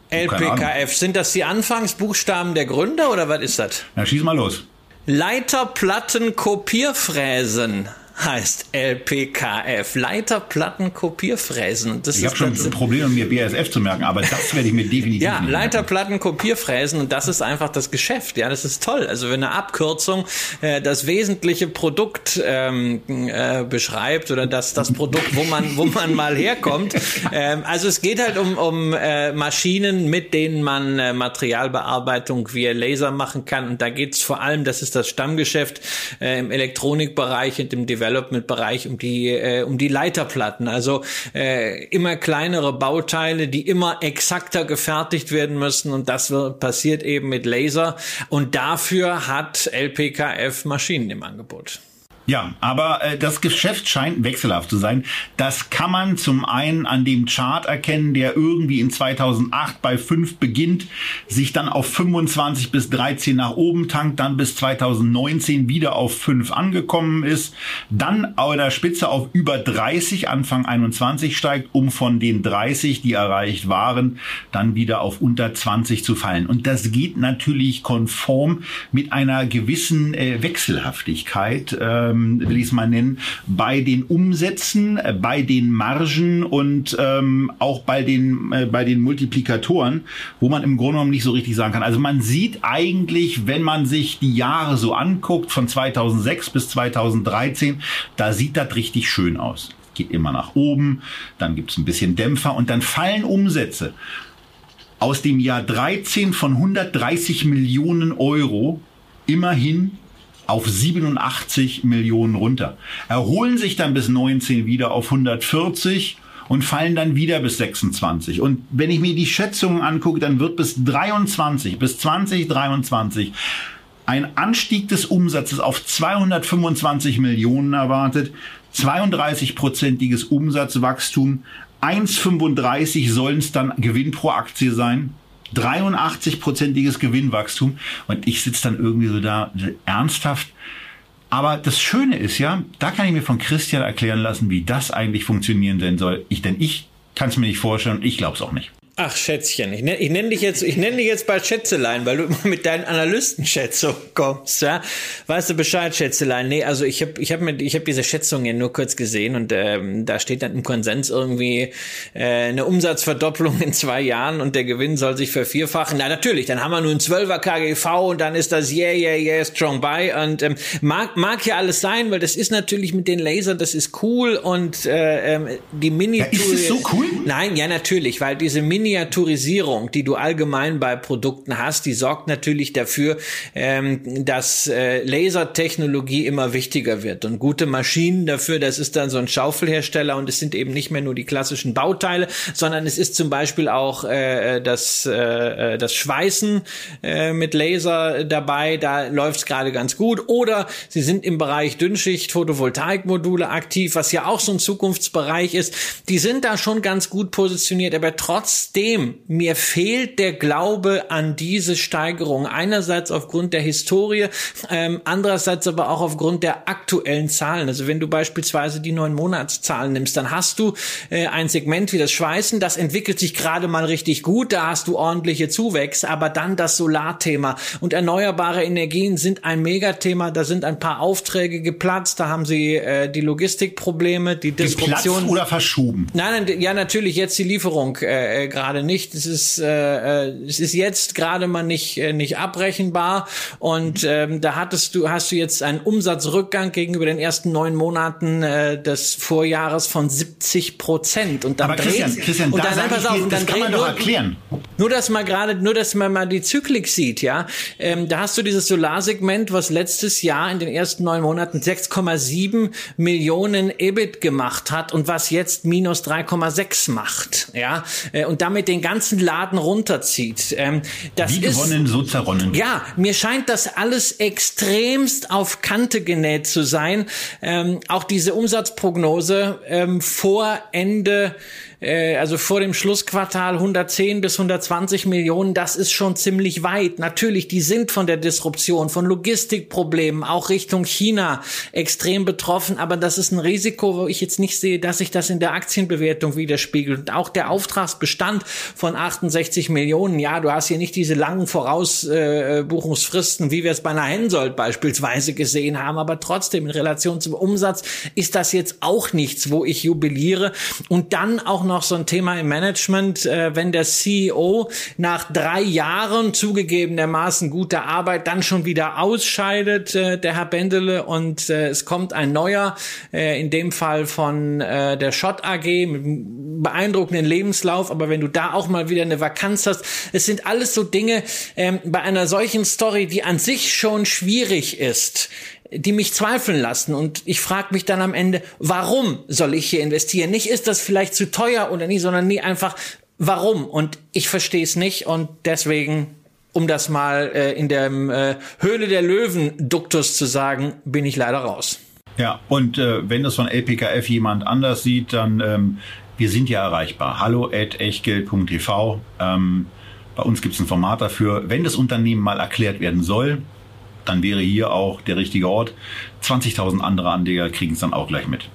LPKF, sind das die Anfangsbuchstaben der Gründer oder was ist das? Na, schieß mal los. Leiterplatten-Kopierfräsen heißt LPKF, Leiterplatten-Kopierfräsen. ich habe schon ein Problem, mir BASF zu merken, aber das werde ich mir definitiv Ja, Leiterplatten-Kopierfräsen und das ist einfach das Geschäft. Ja, das ist toll. Also wenn eine Abkürzung äh, das wesentliche Produkt ähm, äh, beschreibt oder das das Produkt, wo man wo man mal herkommt. [LAUGHS] Ähm, also es geht halt um um äh, Maschinen, mit denen man äh, Materialbearbeitung via Laser machen kann und da geht es vor allem, das ist das Stammgeschäft äh, im Elektronikbereich und im Development Development-Bereich um die äh, um die Leiterplatten. Also äh, immer kleinere Bauteile, die immer exakter gefertigt werden müssen und das wird, passiert eben mit Laser und dafür hat LPKF Maschinen im Angebot. Ja, aber äh, das Geschäft scheint wechselhaft zu sein. Das kann man zum einen an dem Chart erkennen, der irgendwie in 2008 bei 5 beginnt, sich dann auf 25 bis 13 nach oben tankt, dann bis 2019 wieder auf 5 angekommen ist, dann an der Spitze auf über 30 Anfang 21 steigt, um von den 30, die erreicht waren, dann wieder auf unter 20 zu fallen. Und das geht natürlich konform mit einer gewissen äh, Wechselhaftigkeit. Äh, ähm, will ich es mal nennen, bei den Umsätzen, äh, bei den Margen und ähm, auch bei den, äh, bei den Multiplikatoren, wo man im Grunde genommen nicht so richtig sagen kann. Also man sieht eigentlich, wenn man sich die Jahre so anguckt, von 2006 bis 2013, da sieht das richtig schön aus. Geht immer nach oben, dann gibt es ein bisschen Dämpfer und dann fallen Umsätze aus dem Jahr 13 von 130 Millionen Euro immerhin auf 87 Millionen runter, erholen sich dann bis 19 wieder auf 140 und fallen dann wieder bis 26. Und wenn ich mir die Schätzungen angucke, dann wird bis 23, bis 2023 ein Anstieg des Umsatzes auf 225 Millionen erwartet, 32-prozentiges Umsatzwachstum, 1,35 sollen es dann Gewinn pro Aktie sein. 83-prozentiges Gewinnwachstum. Und ich sitze dann irgendwie so da, ernsthaft. Aber das Schöne ist ja, da kann ich mir von Christian erklären lassen, wie das eigentlich funktionieren denn soll. Ich, denn ich kann es mir nicht vorstellen und ich glaube es auch nicht. Ach, Schätzchen, ich nenne ich nenn dich jetzt, ich nenne dich jetzt bei Schätzelein, weil du immer mit deinen Analystenschätzungen kommst, ja? Weißt du Bescheid, Schätzelein? Nee, also ich habe ich hab mir, ich habe diese Schätzungen ja nur kurz gesehen und ähm, da steht dann im Konsens irgendwie äh, eine Umsatzverdopplung in zwei Jahren und der Gewinn soll sich vervierfachen. Na natürlich, dann haben wir nur ein 12er KGV und dann ist das yeah, yeah, yeah, strong buy und ähm, mag, mag ja alles sein, weil das ist natürlich mit den Lasern, das ist cool und äh, ähm, die Mini- ja, Ist es so cool? Nein, ja natürlich, weil diese Mini Miniaturisierung, die du allgemein bei Produkten hast, die sorgt natürlich dafür, ähm, dass äh, Lasertechnologie immer wichtiger wird. Und gute Maschinen dafür, das ist dann so ein Schaufelhersteller und es sind eben nicht mehr nur die klassischen Bauteile, sondern es ist zum Beispiel auch äh, das, äh, das Schweißen äh, mit Laser dabei. Da läuft es gerade ganz gut. Oder sie sind im Bereich Dünnschicht Photovoltaikmodule aktiv, was ja auch so ein Zukunftsbereich ist. Die sind da schon ganz gut positioniert, aber trotzdem, mir fehlt der Glaube an diese Steigerung. Einerseits aufgrund der Historie, ähm, andererseits aber auch aufgrund der aktuellen Zahlen. Also wenn du beispielsweise die neun Monatszahlen nimmst, dann hast du äh, ein Segment wie das Schweißen, das entwickelt sich gerade mal richtig gut, da hast du ordentliche Zuwächse, aber dann das Solarthema und erneuerbare Energien sind ein Megathema, da sind ein paar Aufträge geplatzt, da haben sie äh, die Logistikprobleme, die Disruption. Geplatzt oder verschoben? Nein, nein, ja natürlich jetzt die Lieferung äh, äh gerade nicht. Es ist äh, äh, es ist jetzt gerade mal nicht äh, nicht abrechenbar. Und ähm, da hattest du hast du jetzt einen Umsatzrückgang gegenüber den ersten neun Monaten äh, des Vorjahres von 70 Prozent. Und dann Aber Christian, dreht, Christian, und da dann ich auf und das dann kann man doch nur, erklären. nur dass man gerade nur dass man mal die Zyklik sieht, ja, ähm, da hast du dieses Solarsegment, was letztes Jahr in den ersten neun Monaten 6,7 Millionen EBIT gemacht hat und was jetzt minus 3,6 macht, ja, äh, und damit den ganzen Laden runterzieht. Ähm, das Wie ist, gewonnen, so zerronnen. ja, mir scheint das alles extremst auf Kante genäht zu sein. Ähm, auch diese Umsatzprognose ähm, vor Ende äh, also vor dem Schlussquartal 110 bis 120 Millionen, das ist schon ziemlich weit. Natürlich, die sind von der Disruption, von Logistikproblemen, auch Richtung China extrem betroffen, aber das ist ein Risiko, wo ich jetzt nicht sehe, dass sich das in der Aktienbewertung widerspiegelt. Und auch der Auftragsbestand von 68 Millionen, ja, du hast hier nicht diese langen Vorausbuchungsfristen, äh, wie wir es bei einer Hensoldt beispielsweise gesehen haben, aber trotzdem in Relation zum Umsatz ist das jetzt auch nichts, wo ich jubiliere. Und dann auch noch so ein Thema im Management, äh, wenn der CEO nach drei Jahren zugegebenermaßen guter Arbeit dann schon wieder ausscheidet, äh, der Herr Bendele, und äh, es kommt ein neuer, äh, in dem Fall von äh, der Schott AG mit einem beeindruckenden Lebenslauf, aber wenn du da auch mal wieder eine Vakanz hast, es sind alles so Dinge ähm, bei einer solchen Story, die an sich schon schwierig ist, die mich zweifeln lassen. Und ich frage mich dann am Ende, warum soll ich hier investieren? Nicht ist das vielleicht zu teuer oder nie, sondern nie einfach, warum? Und ich verstehe es nicht und deswegen um das mal äh, in der äh, Höhle der Löwen Duktus zu sagen, bin ich leider raus. Ja, und äh, wenn das von LPKF jemand anders sieht, dann ähm, wir sind ja erreichbar. Hallo at echtgeld.tv. Ähm, bei uns gibt es ein Format dafür. Wenn das Unternehmen mal erklärt werden soll, dann wäre hier auch der richtige Ort. 20.000 andere Anleger kriegen es dann auch gleich mit.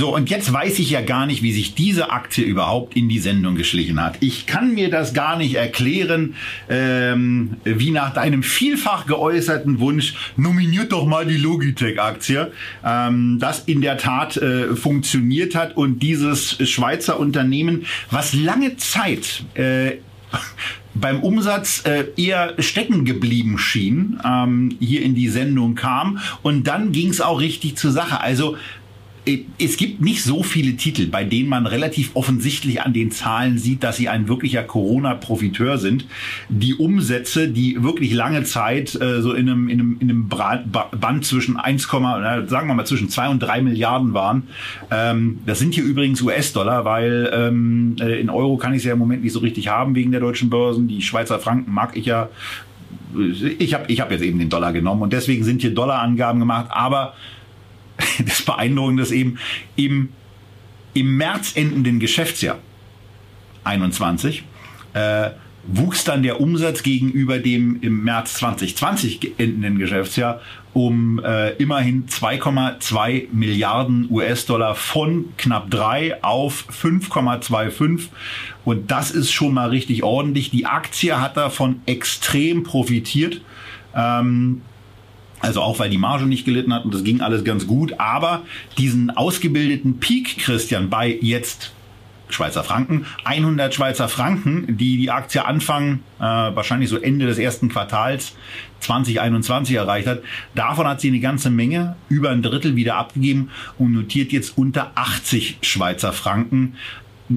So, und jetzt weiß ich ja gar nicht, wie sich diese Aktie überhaupt in die Sendung geschlichen hat. Ich kann mir das gar nicht erklären, ähm, wie nach deinem vielfach geäußerten Wunsch, nominiert doch mal die Logitech-Aktie, ähm, das in der Tat äh, funktioniert hat und dieses Schweizer Unternehmen, was lange Zeit äh, beim Umsatz äh, eher stecken geblieben schien, ähm, hier in die Sendung kam. Und dann ging es auch richtig zur Sache. Also es gibt nicht so viele Titel, bei denen man relativ offensichtlich an den Zahlen sieht, dass sie ein wirklicher Corona-Profiteur sind. Die Umsätze, die wirklich lange Zeit äh, so in einem, in einem, in einem Band zwischen 1, äh, sagen wir mal zwischen 2 und 3 Milliarden waren. Ähm, das sind hier übrigens US-Dollar, weil ähm, äh, in Euro kann ich es ja im Moment nicht so richtig haben wegen der deutschen Börsen. Die Schweizer Franken mag ich ja. Ich habe ich hab jetzt eben den Dollar genommen und deswegen sind hier Dollarangaben gemacht, aber [LAUGHS] das Beeindruckende ist eben, im, im März endenden Geschäftsjahr 21 äh, wuchs dann der Umsatz gegenüber dem im März 2020 endenden Geschäftsjahr um äh, immerhin 2,2 Milliarden US-Dollar von knapp 3 auf 5,25 und das ist schon mal richtig ordentlich. Die Aktie hat davon extrem profitiert. Ähm, also auch weil die Marge nicht gelitten hat und das ging alles ganz gut. Aber diesen ausgebildeten Peak, Christian, bei jetzt Schweizer Franken, 100 Schweizer Franken, die die Aktie Anfang, äh, wahrscheinlich so Ende des ersten Quartals 2021 erreicht hat. Davon hat sie eine ganze Menge, über ein Drittel wieder abgegeben und notiert jetzt unter 80 Schweizer Franken.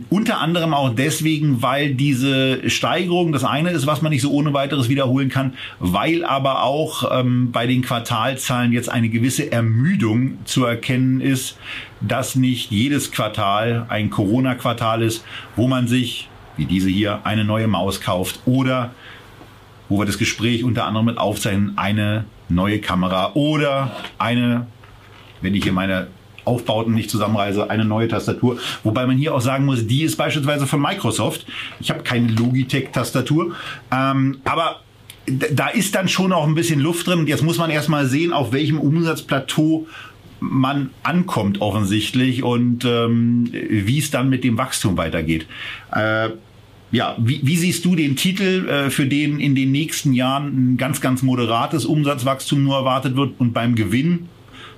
Unter anderem auch deswegen, weil diese Steigerung das eine ist, was man nicht so ohne weiteres wiederholen kann, weil aber auch ähm, bei den Quartalzahlen jetzt eine gewisse Ermüdung zu erkennen ist, dass nicht jedes Quartal ein Corona-Quartal ist, wo man sich, wie diese hier, eine neue Maus kauft oder wo wir das Gespräch unter anderem mit aufzeichnen, eine neue Kamera oder eine, wenn ich hier meine Aufbauten nicht zusammenreise, eine neue Tastatur. Wobei man hier auch sagen muss, die ist beispielsweise von Microsoft. Ich habe keine Logitech-Tastatur. Ähm, aber da ist dann schon auch ein bisschen Luft drin. Jetzt muss man erstmal sehen, auf welchem Umsatzplateau man ankommt offensichtlich und ähm, wie es dann mit dem Wachstum weitergeht. Äh, ja, wie, wie siehst du den Titel, äh, für den in den nächsten Jahren ein ganz, ganz moderates Umsatzwachstum nur erwartet wird und beim Gewinn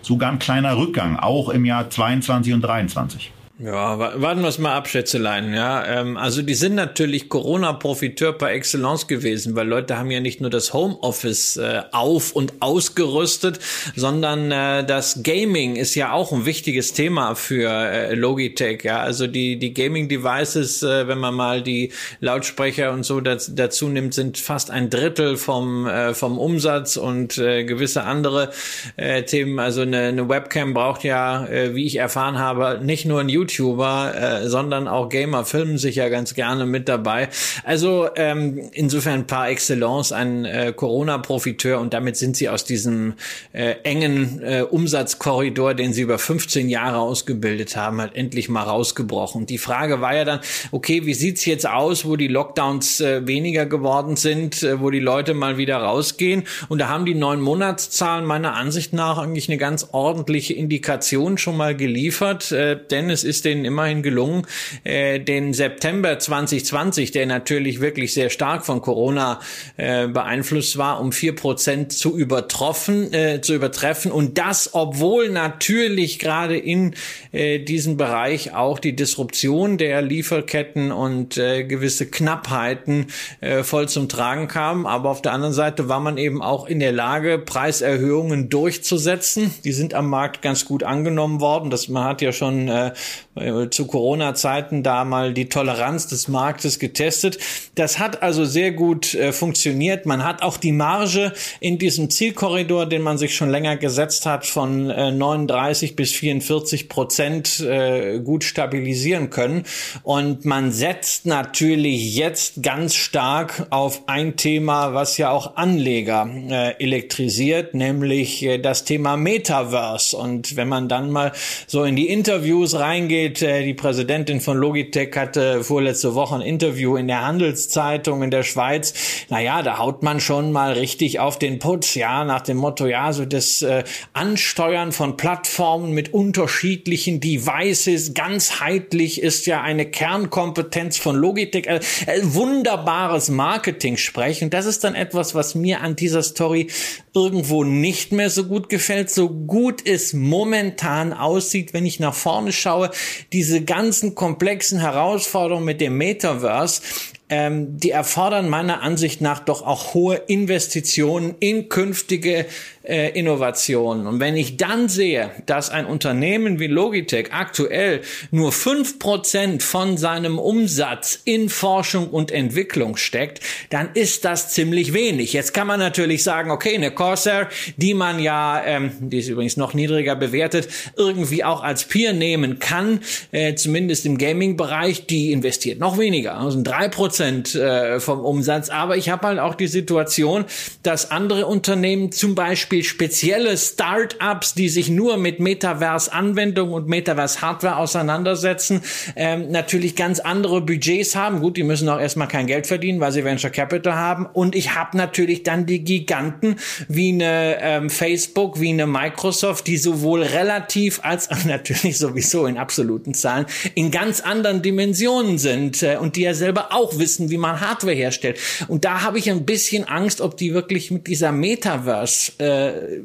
sogar ein kleiner Rückgang, auch im Jahr 22 und 23. Ja, warten wir es mal ab, Schätzelein. Ja, ähm, also die sind natürlich Corona-Profiteur par excellence gewesen, weil Leute haben ja nicht nur das Homeoffice äh, auf und ausgerüstet, sondern äh, das Gaming ist ja auch ein wichtiges Thema für äh, Logitech. Ja, also die die Gaming-Devices, äh, wenn man mal die Lautsprecher und so das, dazu nimmt, sind fast ein Drittel vom äh, vom Umsatz und äh, gewisse andere äh, Themen. Also eine, eine Webcam braucht ja, äh, wie ich erfahren habe, nicht nur ein YouTube YouTuber, äh, sondern auch Gamer filmen sich ja ganz gerne mit dabei. Also ähm, insofern par excellence ein äh, Corona-Profiteur und damit sind sie aus diesem äh, engen äh, Umsatzkorridor, den sie über 15 Jahre ausgebildet haben, halt endlich mal rausgebrochen. Die Frage war ja dann, okay, wie sieht's jetzt aus, wo die Lockdowns äh, weniger geworden sind, äh, wo die Leute mal wieder rausgehen? Und da haben die neun Monatszahlen meiner Ansicht nach eigentlich eine ganz ordentliche Indikation schon mal geliefert, äh, denn es ist ist denen immerhin gelungen, äh, den September 2020, der natürlich wirklich sehr stark von Corona äh, beeinflusst war, um vier Prozent zu übertroffen, äh, zu übertreffen. Und das, obwohl natürlich gerade in äh, diesem Bereich auch die Disruption der Lieferketten und äh, gewisse Knappheiten äh, voll zum Tragen kamen. Aber auf der anderen Seite war man eben auch in der Lage, Preiserhöhungen durchzusetzen. Die sind am Markt ganz gut angenommen worden. Das man hat ja schon äh, äh, zu Corona-Zeiten da mal die Toleranz des Marktes getestet. Das hat also sehr gut äh, funktioniert. Man hat auch die Marge in diesem Zielkorridor, den man sich schon länger gesetzt hat, von äh, 39 bis 44 Prozent äh, gut stabilisieren können. Und man setzt natürlich jetzt ganz stark auf ein Thema, was ja auch Anleger äh, elektrisiert, nämlich äh, das Thema Metaverse. Und wenn man dann mal so in die Interviews reingeht, geht. Äh, die Präsidentin von Logitech hatte vorletzte Woche ein Interview in der Handelszeitung in der Schweiz. Naja, da haut man schon mal richtig auf den Putz, ja, nach dem Motto, ja, so das äh, Ansteuern von Plattformen mit unterschiedlichen Devices, ganzheitlich ist ja eine Kernkompetenz von Logitech. Äh, äh, wunderbares Marketing sprechen. Das ist dann etwas, was mir an dieser Story irgendwo nicht mehr so gut gefällt. So gut es momentan aussieht, wenn ich nach vorne schaue, diese ganzen komplexen Herausforderungen mit dem Metaverse, ähm, die erfordern meiner Ansicht nach doch auch hohe Investitionen in künftige äh, Innovationen. Und wenn ich dann sehe, dass ein Unternehmen wie Logitech aktuell nur fünf Prozent von seinem Umsatz in Forschung und Entwicklung steckt, dann ist das ziemlich wenig. Jetzt kann man natürlich sagen, okay, eine Corsair, die man ja, ähm, die ist übrigens noch niedriger bewertet, irgendwie auch als Peer nehmen kann, äh, zumindest im Gaming-Bereich, die investiert noch weniger, also drei Prozent äh, vom Umsatz. Aber ich habe halt auch die Situation, dass andere Unternehmen zum Beispiel spezielle Start-ups, die sich nur mit Metaverse-Anwendungen und Metaverse-Hardware auseinandersetzen, ähm, natürlich ganz andere Budgets haben. Gut, die müssen auch erstmal kein Geld verdienen, weil sie Venture Capital haben. Und ich habe natürlich dann die Giganten wie eine ähm, Facebook, wie eine Microsoft, die sowohl relativ als auch [LAUGHS] natürlich sowieso in absoluten Zahlen in ganz anderen Dimensionen sind äh, und die ja selber auch wissen, wie man Hardware herstellt. Und da habe ich ein bisschen Angst, ob die wirklich mit dieser Metaverse äh,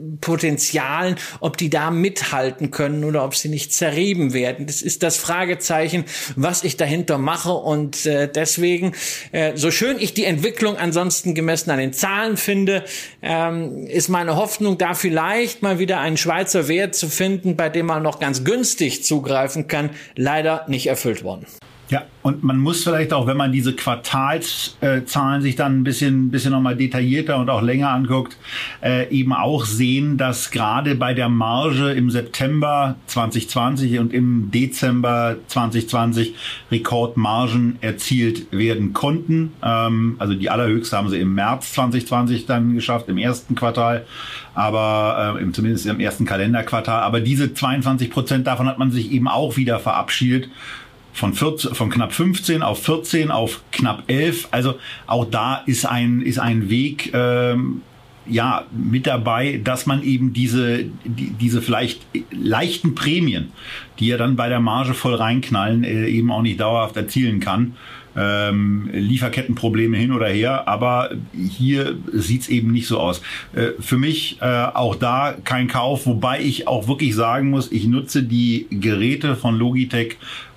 ob die da mithalten können oder ob sie nicht zerrieben werden. Das ist das Fragezeichen, was ich dahinter mache und äh, deswegen, äh, so schön ich die Entwicklung ansonsten gemessen an den Zahlen finde, ähm, ist meine Hoffnung da vielleicht mal wieder einen Schweizer Wert zu finden, bei dem man noch ganz günstig zugreifen kann, leider nicht erfüllt worden. Ja, und man muss vielleicht auch, wenn man diese Quartalszahlen sich dann ein bisschen, bisschen nochmal detaillierter und auch länger anguckt, äh, eben auch sehen, dass gerade bei der Marge im September 2020 und im Dezember 2020 Rekordmargen erzielt werden konnten. Ähm, also die allerhöchste haben sie im März 2020 dann geschafft, im ersten Quartal, aber äh, zumindest im ersten Kalenderquartal. Aber diese 22 Prozent davon hat man sich eben auch wieder verabschiedet von, 14, von knapp 15 auf 14 auf knapp 11. Also auch da ist ein, ist ein Weg ähm, ja mit dabei, dass man eben diese, die, diese vielleicht leichten Prämien, die ja dann bei der Marge voll reinknallen, äh, eben auch nicht dauerhaft erzielen kann. Ähm, Lieferkettenprobleme hin oder her, aber hier sieht's eben nicht so aus. Äh, für mich äh, auch da kein Kauf, wobei ich auch wirklich sagen muss, ich nutze die Geräte von Logitech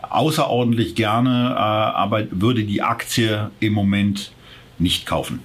außerordentlich gerne, äh, aber würde die Aktie im Moment nicht kaufen.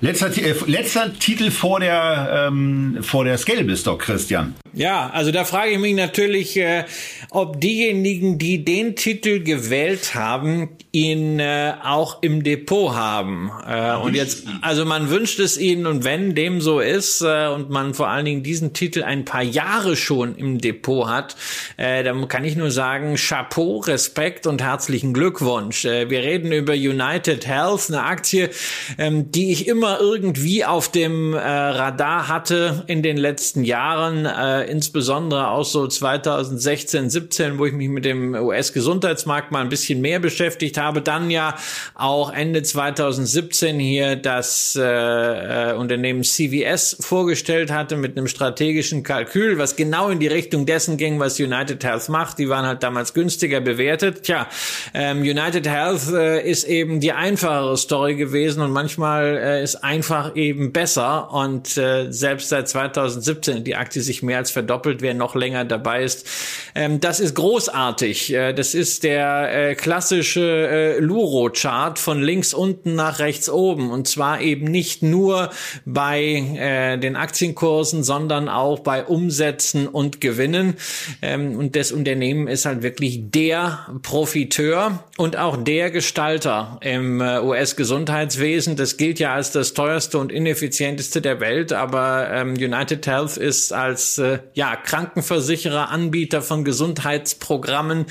Letzter, äh, letzter Titel vor der, ähm, vor der Scalable-Stock, Christian. Ja, also da frage ich mich natürlich, äh, ob diejenigen, die den Titel gewählt haben, ihn äh, auch im Depot haben. Äh, und jetzt, also man wünscht es ihnen und wenn dem so ist äh, und man vor allen Dingen diesen Titel ein paar Jahre schon im Depot hat, äh, dann kann ich nur sagen, Chapeau, Respekt und herzlichen Glückwunsch. Äh, wir reden über United Health, eine Aktie, ähm, die ich immer irgendwie auf dem äh, Radar hatte in den letzten Jahren, äh, insbesondere auch so 2016, 17, wo ich mich mit dem US-Gesundheitsmarkt mal ein bisschen mehr beschäftigt habe, dann ja auch Ende 2017 hier das äh, äh, Unternehmen CVS vorgestellt hatte mit einem strategischen Kalkül, was genau in die Richtung dessen ging, was United Health macht. Die waren halt damals günstiger bewertet. Tja, ähm, United Health äh, ist eben die einfachere Story gewesen und manchmal äh, ist einfach eben besser und äh, selbst seit 2017 die Aktie sich mehr als verdoppelt, wer noch länger dabei ist. Ähm, das ist großartig. Äh, das ist der äh, klassische äh, Luro-Chart von links unten nach rechts oben. Und zwar eben nicht nur bei äh, den Aktienkursen, sondern auch bei Umsätzen und Gewinnen. Ähm, und das Unternehmen ist halt wirklich der Profiteur und auch der Gestalter im äh, US-Gesundheitswesen. Das gilt ja als das teuerste und ineffizienteste der Welt, aber ähm, United Health ist als äh, ja, Krankenversicherer, Anbieter von Gesundheitsprogrammen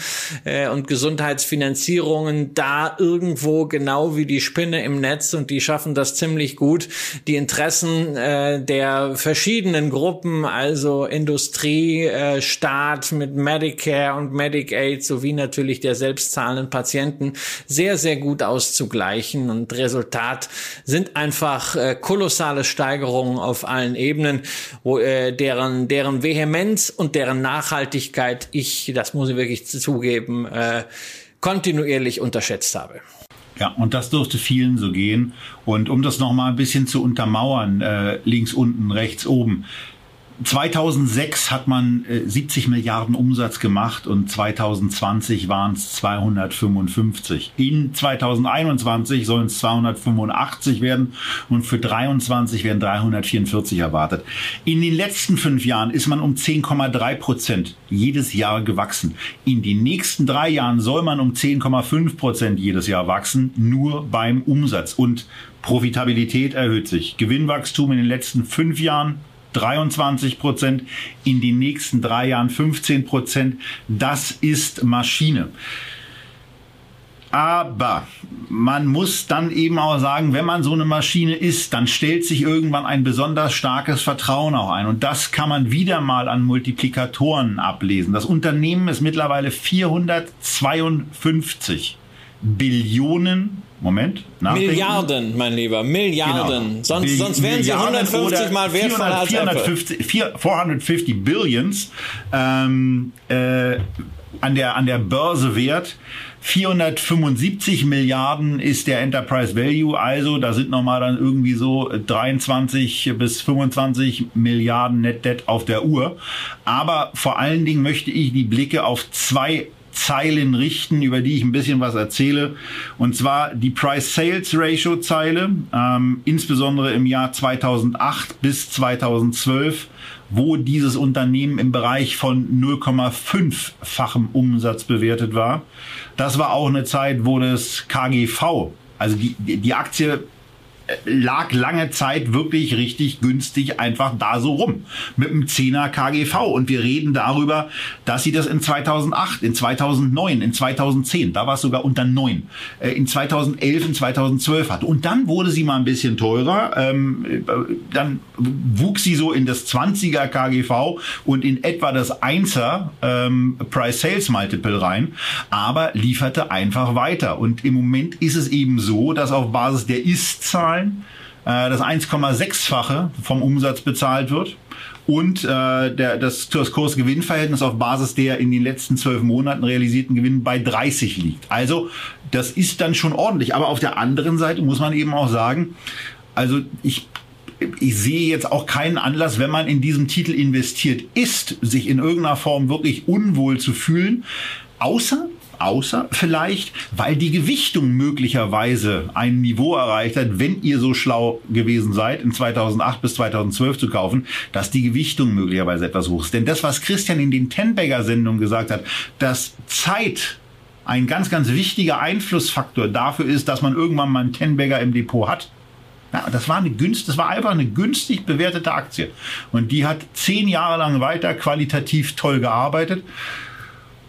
äh, und Gesundheitsfinanzierungen da irgendwo genau wie die Spinne im Netz und die schaffen das ziemlich gut, die Interessen äh, der verschiedenen Gruppen, also Industrie, äh, Staat mit Medicare und Medicaid sowie natürlich der selbstzahlenden Patienten sehr, sehr gut auszugleichen. Und Resultat sind einfach äh, kolossale Steigerungen auf allen Ebenen, wo äh, deren, deren Vehemenz und deren Nachhaltigkeit ich, das muss ich wirklich zugeben, äh, kontinuierlich unterschätzt habe. Ja, und das dürfte vielen so gehen. Und um das nochmal ein bisschen zu untermauern, äh, links unten, rechts oben, 2006 hat man 70 äh, Milliarden Umsatz gemacht und 2020 waren es 255. In 2021 sollen es 285 werden und für 23 werden 344 erwartet. In den letzten fünf Jahren ist man um 10,3 Prozent jedes Jahr gewachsen. In den nächsten drei Jahren soll man um 10,5 Prozent jedes Jahr wachsen, nur beim Umsatz. Und Profitabilität erhöht sich. Gewinnwachstum in den letzten fünf Jahren 23 Prozent, in den nächsten drei Jahren 15 Prozent. Das ist Maschine. Aber man muss dann eben auch sagen, wenn man so eine Maschine ist, dann stellt sich irgendwann ein besonders starkes Vertrauen auch ein. Und das kann man wieder mal an Multiplikatoren ablesen. Das Unternehmen ist mittlerweile 452 Billionen Moment. Milliarden, mein Lieber, Milliarden. Genau. Sonst, Bill sonst wären sie 150 mal wertvoller als 450, 450 Billions ähm, äh, an, der, an der Börse wert. 475 Milliarden ist der Enterprise Value, also da sind nochmal dann irgendwie so 23 bis 25 Milliarden Net Debt auf der Uhr. Aber vor allen Dingen möchte ich die Blicke auf zwei Zeilen richten, über die ich ein bisschen was erzähle. Und zwar die Price-Sales-Ratio-Zeile, ähm, insbesondere im Jahr 2008 bis 2012 wo dieses Unternehmen im Bereich von 0,5-fachem Umsatz bewertet war. Das war auch eine Zeit, wo das KGV, also die, die Aktie lag lange Zeit wirklich richtig günstig einfach da so rum mit einem 10er KGV und wir reden darüber, dass sie das in 2008, in 2009, in 2010, da war es sogar unter 9, äh, in 2011, in 2012 hatte. Und dann wurde sie mal ein bisschen teurer, ähm, äh, dann wuchs sie so in das 20er KGV und in etwa das 1er ähm, Price Sales Multiple rein, aber lieferte einfach weiter. Und im Moment ist es eben so, dass auf Basis der Ist-Zahlen Zahlen, äh, das 1,6-fache vom Umsatz bezahlt wird und äh, der, das, das Kurs-Gewinn-Verhältnis auf Basis der in den letzten zwölf Monaten realisierten Gewinn bei 30 liegt. Also das ist dann schon ordentlich. Aber auf der anderen Seite muss man eben auch sagen, also ich ich sehe jetzt auch keinen Anlass, wenn man in diesem Titel investiert ist, sich in irgendeiner Form wirklich unwohl zu fühlen, außer außer vielleicht, weil die Gewichtung möglicherweise ein Niveau erreicht hat, wenn ihr so schlau gewesen seid, in 2008 bis 2012 zu kaufen, dass die Gewichtung möglicherweise etwas hoch ist. Denn das, was Christian in den Tenbagger-Sendungen gesagt hat, dass Zeit ein ganz, ganz wichtiger Einflussfaktor dafür ist, dass man irgendwann mal einen Tenbagger im Depot hat. Ja, das war eine günst, das war einfach eine günstig bewertete Aktie. Und die hat zehn Jahre lang weiter qualitativ toll gearbeitet,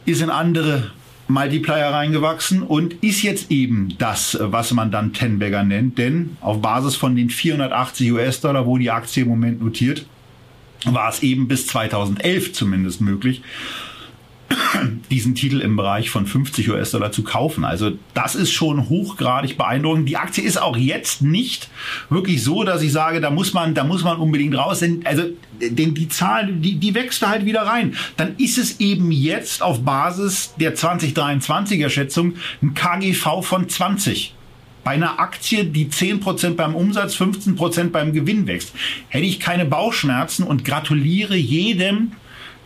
ist in andere Multiplier reingewachsen und ist jetzt eben das, was man dann Tenbagger nennt. Denn auf Basis von den 480 US-Dollar, wo die Aktie im Moment notiert, war es eben bis 2011 zumindest möglich, diesen Titel im Bereich von 50 US-Dollar zu kaufen. Also das ist schon hochgradig beeindruckend. Die Aktie ist auch jetzt nicht wirklich so, dass ich sage, da muss man, da muss man unbedingt raus. Denn, also, denn die Zahl, die, die wächst da halt wieder rein. Dann ist es eben jetzt auf Basis der 2023er Schätzung ein KGV von 20 bei einer Aktie, die 10% beim Umsatz, 15% beim Gewinn wächst, hätte ich keine Bauchschmerzen und gratuliere jedem,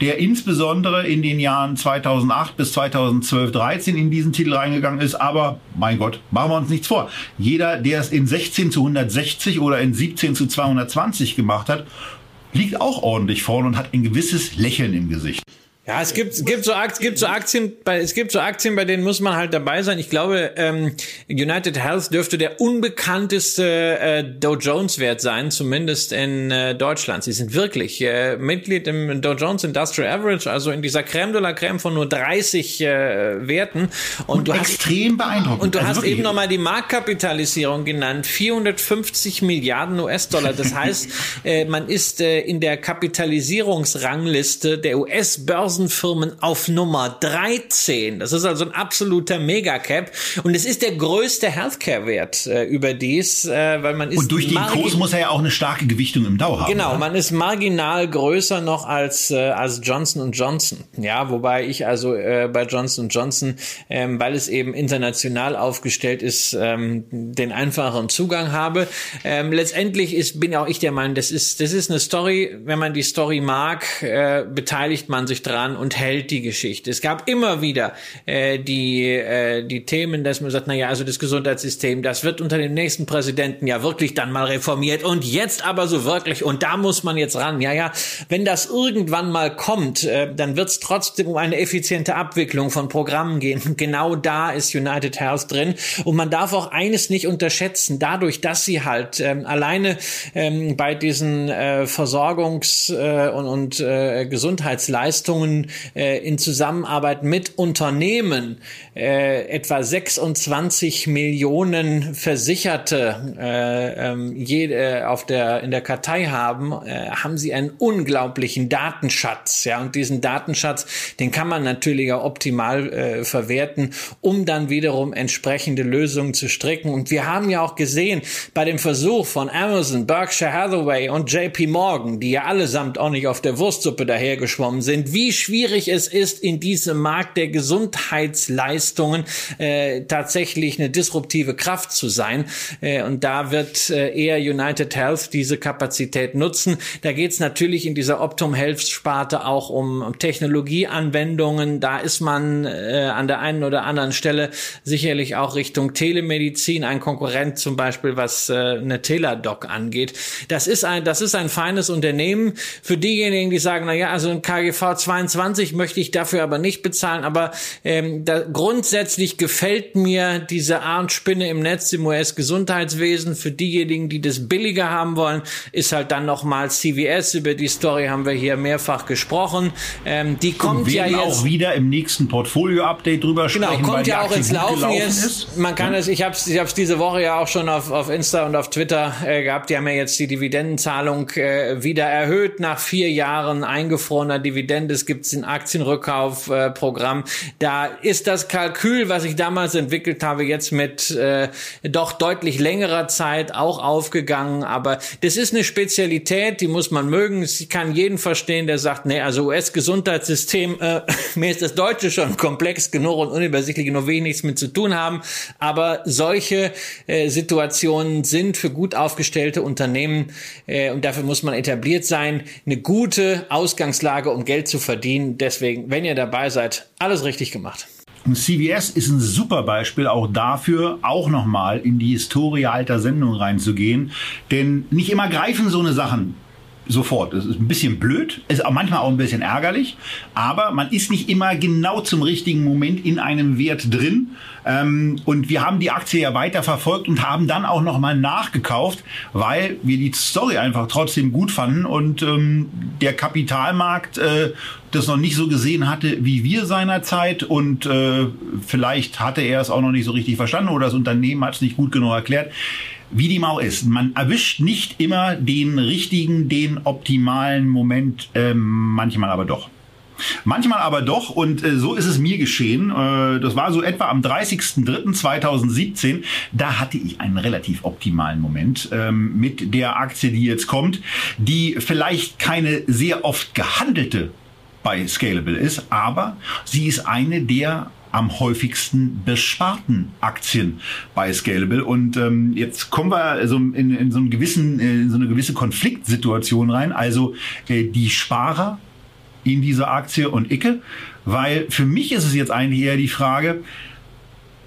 der insbesondere in den Jahren 2008 bis 2012, 13 in diesen Titel reingegangen ist. Aber mein Gott, machen wir uns nichts vor. Jeder, der es in 16 zu 160 oder in 17 zu 220 gemacht hat, liegt auch ordentlich vorne und hat ein gewisses Lächeln im Gesicht. Ja, es gibt, es gibt so Aktien, gibt so Aktien, bei, es gibt so Aktien, bei denen muss man halt dabei sein. Ich glaube, ähm, United Health dürfte der unbekannteste äh, Dow Jones Wert sein, zumindest in äh, Deutschland. Sie sind wirklich äh, Mitglied im Dow Jones Industrial Average, also in dieser Crème de la Crème von nur 30 äh, Werten. Und, und du extrem hast, beeindruckend. Und du also hast wirklich. eben nochmal die Marktkapitalisierung genannt, 450 Milliarden US-Dollar. Das heißt, äh, man ist äh, in der Kapitalisierungsrangliste der US-Börse Börsenfirmen auf Nummer 13. Das ist also ein absoluter Megacap. Und es ist der größte Healthcare-Wert äh, überdies, äh, weil man ist. Und durch den Kurs muss er ja auch eine starke Gewichtung im Dau haben. Genau, oder? man ist marginal größer noch als, äh, als Johnson Johnson. Ja, wobei ich also äh, bei Johnson Johnson, ähm, weil es eben international aufgestellt ist, ähm, den einfacheren Zugang habe. Ähm, letztendlich ist, bin auch ich der Meinung, das ist, das ist eine Story, wenn man die Story mag, äh, beteiligt man sich dran dran und hält die Geschichte. Es gab immer wieder äh, die, äh, die Themen, dass man sagt, na ja, also das Gesundheitssystem, das wird unter dem nächsten Präsidenten ja wirklich dann mal reformiert und jetzt aber so wirklich und da muss man jetzt ran. Ja, ja, wenn das irgendwann mal kommt, äh, dann wird es trotzdem um eine effiziente Abwicklung von Programmen gehen. [LAUGHS] Genau da ist United Health drin und man darf auch eines nicht unterschätzen, dadurch, dass sie halt ähm, alleine ähm, bei diesen äh, Versorgungs- äh, und, und äh, Gesundheitsleistungen äh, in Zusammenarbeit mit Unternehmen äh, etwa 26 Millionen Versicherte äh, ähm, äh, auf der, in der Kartei haben, äh, haben sie einen unglaublichen Datenschatz. Ja, und diesen Datenschatz, den kann man natürlich auch optimal äh, verwerten, um dann wiederum entsprechende Lösungen zu stricken. Und wir haben ja auch gesehen, bei dem Versuch von Amazon, Berkshire Hathaway und JP Morgan, die ja allesamt auch nicht auf der Wurstsuppe dahergeschwommen sind, wie schwierig es ist, in diesem Markt der Gesundheitsleistungen äh, tatsächlich eine disruptive Kraft zu sein. Äh, und da wird äh, eher United Health diese Kapazität nutzen. Da geht es natürlich in dieser Optum Health Sparte auch um, um Technologieanwendungen. Da ist man äh, an der einen oder anderen Stelle sicherlich auch Richtung Telemedizin, ein Konkurrent zum Beispiel, was äh, eine Teladoc angeht. Das ist ein, das ist ein feines Unternehmen. Für diejenigen, die sagen, na also ein KGV 22 möchte ich dafür aber nicht bezahlen, aber ähm, da, grundsätzlich gefällt mir diese Art Spinne im Netz im US-Gesundheitswesen. Für diejenigen, die das billiger haben wollen, ist halt dann nochmal CVS. Über die Story haben wir hier mehrfach gesprochen. Ähm, die kommt ja jetzt auch wieder im nächsten Portfolio-Update drüber genau, sprechen. Genau, kommt ja auch ins Laufen jetzt. Man kann ja. es, ich habe es ich hab's diese Woche ja auch schon auf, auf Insta und auf Twitter äh, gehabt. Die haben ja jetzt die Dividendenzahlung äh, wieder erhöht nach vier Jahren eingefrorener Dividende. Es gibt ein Aktienrückkaufprogramm. Äh, da ist das Kalkül, was ich damals entwickelt habe, jetzt mit äh, doch deutlich längerer Zeit auch aufgegangen. Aber das ist eine Spezialität, die muss man mögen. Ich kann jeden verstehen, der sagt, nee, also US-Gesundheitssystem, äh, [LAUGHS] mir ist das Deutsche schon komplex genug und unübersichtlich, nur wenig nichts mit zu tun haben. Aber solche äh, Situationen sind für gut aufgestellte Unternehmen äh, und dafür muss man etabliert sein, eine gute Ausgangslage, um Geld zu verdienen. Deswegen, wenn ihr dabei seid, alles richtig gemacht. CVS ist ein super Beispiel auch dafür, auch nochmal in die Historie alter Sendungen reinzugehen. Denn nicht immer greifen so eine Sachen sofort. Das ist ein bisschen blöd, ist auch manchmal auch ein bisschen ärgerlich, aber man ist nicht immer genau zum richtigen Moment in einem Wert drin. Ähm, und wir haben die Aktie ja weiter verfolgt und haben dann auch nochmal nachgekauft, weil wir die Story einfach trotzdem gut fanden und ähm, der Kapitalmarkt äh, das noch nicht so gesehen hatte wie wir seinerzeit und äh, vielleicht hatte er es auch noch nicht so richtig verstanden oder das Unternehmen hat es nicht gut genug erklärt wie die Mau ist. Man erwischt nicht immer den richtigen, den optimalen Moment, äh, manchmal aber doch. Manchmal aber doch, und äh, so ist es mir geschehen. Äh, das war so etwa am 30.03.2017. Da hatte ich einen relativ optimalen Moment ähm, mit der Aktie, die jetzt kommt, die vielleicht keine sehr oft gehandelte bei Scalable ist, aber sie ist eine der am häufigsten besparten Aktien bei Scalable. Und ähm, jetzt kommen wir so in, in so einen gewissen, äh, in so eine gewisse Konfliktsituation rein. Also äh, die Sparer in dieser Aktie und Icke, weil für mich ist es jetzt eigentlich eher die Frage,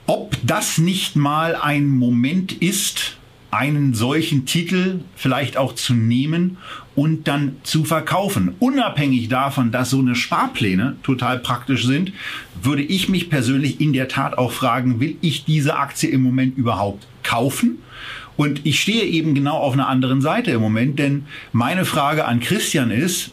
ob das nicht mal ein Moment ist, einen solchen Titel vielleicht auch zu nehmen und dann zu verkaufen. Unabhängig davon, dass so eine Sparpläne total praktisch sind, würde ich mich persönlich in der Tat auch fragen, will ich diese Aktie im Moment überhaupt kaufen? Und ich stehe eben genau auf einer anderen Seite im Moment, denn meine Frage an Christian ist,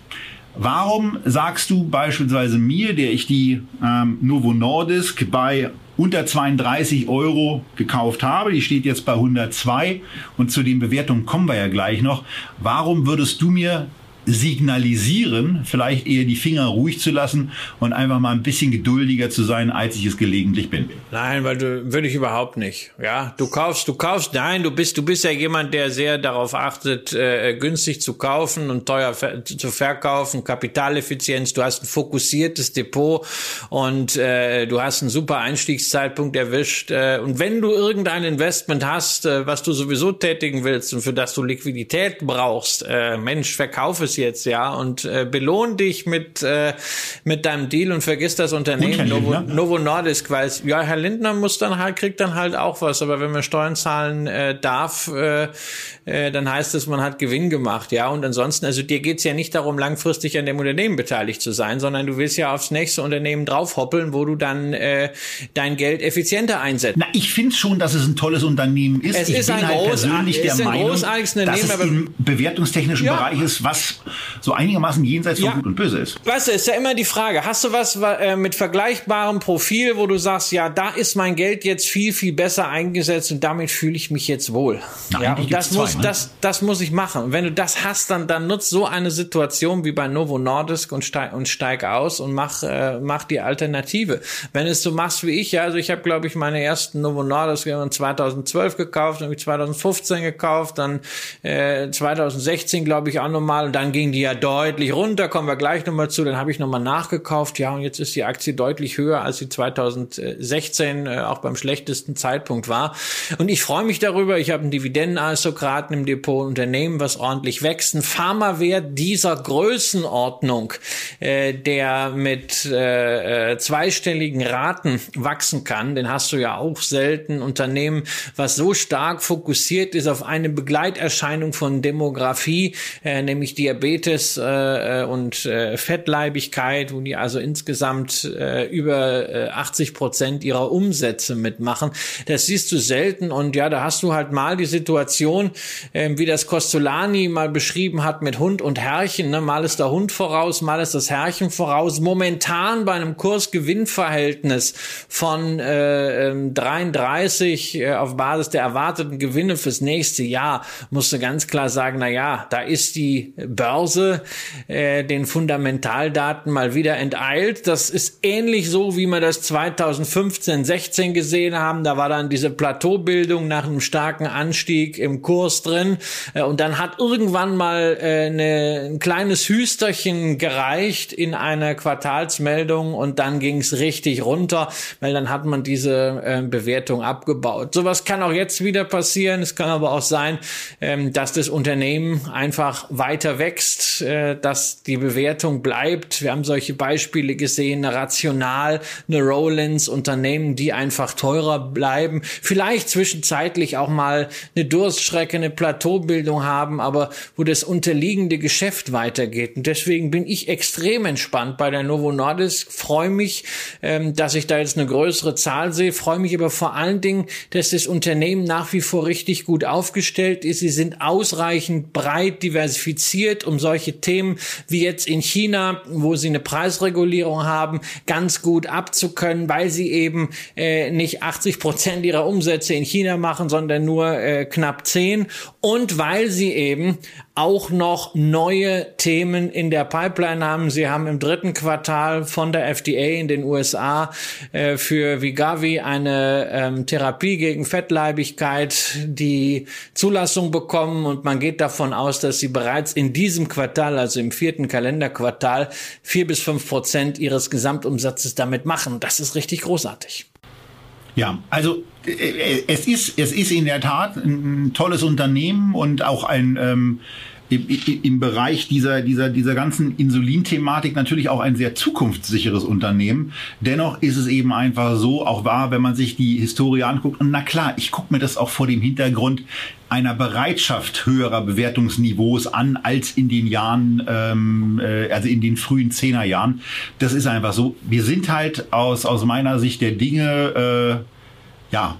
Warum sagst du beispielsweise mir, der ich die ähm, Novo Nordisk bei unter 32 Euro gekauft habe. Die steht jetzt bei 102 und zu den Bewertungen kommen wir ja gleich noch. Warum würdest du mir signalisieren, vielleicht eher die Finger ruhig zu lassen und einfach mal ein bisschen geduldiger zu sein, als ich es gelegentlich bin. Nein, weil du würde ich überhaupt nicht. Ja, du kaufst, du kaufst, nein, du bist, du bist ja jemand, der sehr darauf achtet, äh, günstig zu kaufen und teuer ver zu verkaufen, Kapitaleffizienz. Du hast ein fokussiertes Depot und äh, du hast einen super Einstiegszeitpunkt erwischt. Äh, und wenn du irgendein Investment hast, äh, was du sowieso tätigen willst und für das du Liquidität brauchst, äh, Mensch, verkauf es jetzt, ja, und äh, belohn dich mit, äh, mit deinem Deal und vergiss das Unternehmen Novo, Novo Nordisk, weil ja, Herr Lindner muss dann halt, kriegt dann halt auch was, aber wenn man Steuern zahlen äh, darf, äh, äh, dann heißt es, man hat Gewinn gemacht, ja, und ansonsten, also dir geht's ja nicht darum, langfristig an dem Unternehmen beteiligt zu sein, sondern du willst ja aufs nächste Unternehmen draufhoppeln, wo du dann äh, dein Geld effizienter einsetzt. Na, ich finde schon, dass es ein tolles Unternehmen ist. Es ich ist bin ein halt persönlich der Meinung, dass es im bewertungstechnischen ja. Bereich ist, was so einigermaßen jenseits von ja. Gut und Böse ist. Weißt du, ist ja immer die Frage, hast du was äh, mit vergleichbarem Profil, wo du sagst, ja, da ist mein Geld jetzt viel, viel besser eingesetzt und damit fühle ich mich jetzt wohl. Na, ja, und das muss, zwei, ne? das, das muss ich machen. Und wenn du das hast, dann, dann nutzt so eine Situation wie bei Novo Nordisk und steig, und steig aus und mach, äh, mach die Alternative. Wenn es so machst wie ich, ja, also ich habe, glaube ich, meine ersten Novo Nordisk 2012 gekauft, dann habe ich 2015 gekauft, dann äh, 2016, glaube ich, auch nochmal und dann ging die ja deutlich runter, kommen wir gleich nochmal zu. Dann habe ich nochmal nachgekauft. Ja, und jetzt ist die Aktie deutlich höher, als sie 2016 äh, auch beim schlechtesten Zeitpunkt war. Und ich freue mich darüber. Ich habe einen Dividendenaristokraten im Depot, Unternehmen, was ordentlich wächst. Ein Pharmawert dieser Größenordnung, äh, der mit äh, äh, zweistelligen Raten wachsen kann, den hast du ja auch selten. Unternehmen, was so stark fokussiert ist auf eine Begleiterscheinung von Demografie, äh, nämlich Diabetes äh, äh und äh, Fettleibigkeit, wo die also insgesamt äh, über äh, 80 Prozent ihrer Umsätze mitmachen. Das siehst du selten und ja, da hast du halt mal die Situation, äh, wie das Costolani mal beschrieben hat mit Hund und Herrchen. Ne? Mal ist der Hund voraus, mal ist das Herrchen voraus. Momentan bei einem Kursgewinnverhältnis von äh, 33 ähm, äh, auf Basis der erwarteten Gewinne fürs nächste Jahr musst du ganz klar sagen, na ja, da ist die Börse äh, den Fundamentaldaten mal wieder enteilt. Das ist ähnlich so, wie wir das 2015, 16 gesehen haben. Da war dann diese Plateaubildung nach einem starken Anstieg im Kurs drin. Äh, und dann hat irgendwann mal äh, eine, ein kleines Hüsterchen gereicht in einer Quartalsmeldung und dann ging es richtig runter, weil dann hat man diese äh, Bewertung abgebaut. Sowas kann auch jetzt wieder passieren. Es kann aber auch sein, ähm, dass das Unternehmen einfach weiter wächst, äh, dass die Bewertung bleibt. Wir haben solche Beispiele gesehen, eine Rational, eine Rollins, Unternehmen, die einfach teurer bleiben, vielleicht zwischenzeitlich auch mal eine Durststrecke, eine Plateaubildung haben, aber wo das unterliegende Geschäft weitergeht. Und deswegen bin ich extrem entspannt bei der Novo Nordisk, freue mich, ähm, dass ich da jetzt eine größere Zahl sehe, freue mich aber vor allen Dingen, dass das Unternehmen nach wie vor richtig gut aufgestellt ist. Sie sind ausreichend breit diversifiziert, um solche Themen wie jetzt in China, wo sie eine Preisregulierung haben, ganz gut abzukönnen, weil sie eben äh, nicht 80 Prozent ihrer Umsätze in China machen, sondern nur äh, knapp 10 und weil sie eben auch noch neue Themen in der Pipeline haben. Sie haben im dritten Quartal von der FDA in den USA äh, für Vigavi eine ähm, Therapie gegen Fettleibigkeit die Zulassung bekommen und man geht davon aus, dass sie bereits in diesem Quartal, also im vierten Kalenderquartal, vier bis fünf Prozent ihres Gesamtumsatzes damit machen. Das ist richtig großartig. Ja, also äh, äh, es ist, es ist in der Tat ein tolles Unternehmen und auch ein ähm, im, im Bereich dieser, dieser, dieser ganzen Insulinthematik natürlich auch ein sehr zukunftssicheres Unternehmen. Dennoch ist es eben einfach so, auch wahr, wenn man sich die Historie anguckt. Und na klar, ich gucke mir das auch vor dem Hintergrund einer Bereitschaft höherer Bewertungsniveaus an als in den Jahren, ähm, äh, also in den frühen Zehnerjahren. Das ist einfach so. Wir sind halt aus, aus meiner Sicht der Dinge, äh, ja,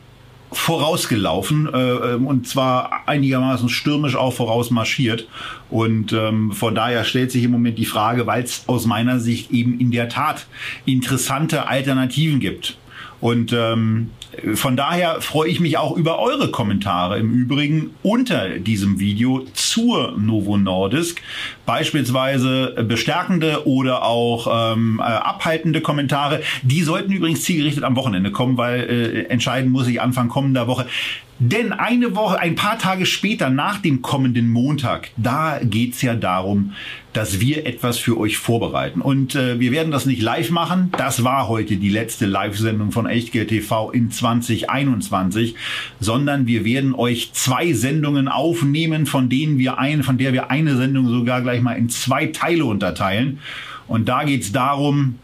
vorausgelaufen äh, ähm, und zwar einigermaßen stürmisch auch vorausmarschiert. Und ähm, von daher stellt sich im Moment die Frage, weil es aus meiner Sicht eben in der Tat interessante Alternativen gibt. Und ähm, von daher freue ich mich auch über eure Kommentare im Übrigen unter diesem Video zur Novo Nordisk. Beispielsweise bestärkende oder auch ähm, äh, abhaltende Kommentare. Die sollten übrigens zielgerichtet am Wochenende kommen, weil äh, entscheiden muss ich Anfang kommender Woche. Denn eine Woche, ein paar Tage später, nach dem kommenden Montag, da geht's ja darum, dass wir etwas für euch vorbereiten. Und äh, wir werden das nicht live machen. Das war heute die letzte Live-Sendung von Echtgeld TV in 2021, sondern wir werden euch zwei Sendungen aufnehmen, von denen wir ein, von der wir eine Sendung sogar gleich mal in zwei Teile unterteilen. Und da geht's darum,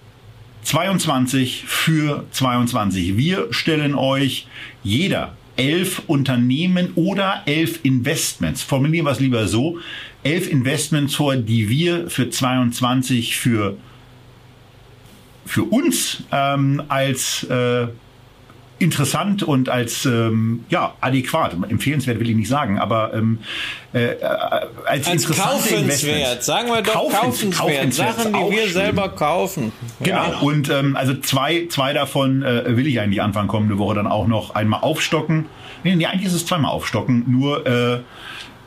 22 für 22. Wir stellen euch jeder elf Unternehmen oder elf Investments. Formulieren wir es lieber so. Elf Investments vor, die wir für 22 für, für uns ähm, als äh, interessant und als ähm, ja adäquat, empfehlenswert will ich nicht sagen, aber ähm, äh, äh als, als kaufenswert, sagen wir doch kaufenswert, kaufenswert Sachen, die wir selber kaufen. Genau. Ja. Und ähm, also zwei zwei davon äh, will ich eigentlich Anfang kommende Woche dann auch noch einmal aufstocken. Nee, nee eigentlich ist es zweimal aufstocken, nur äh,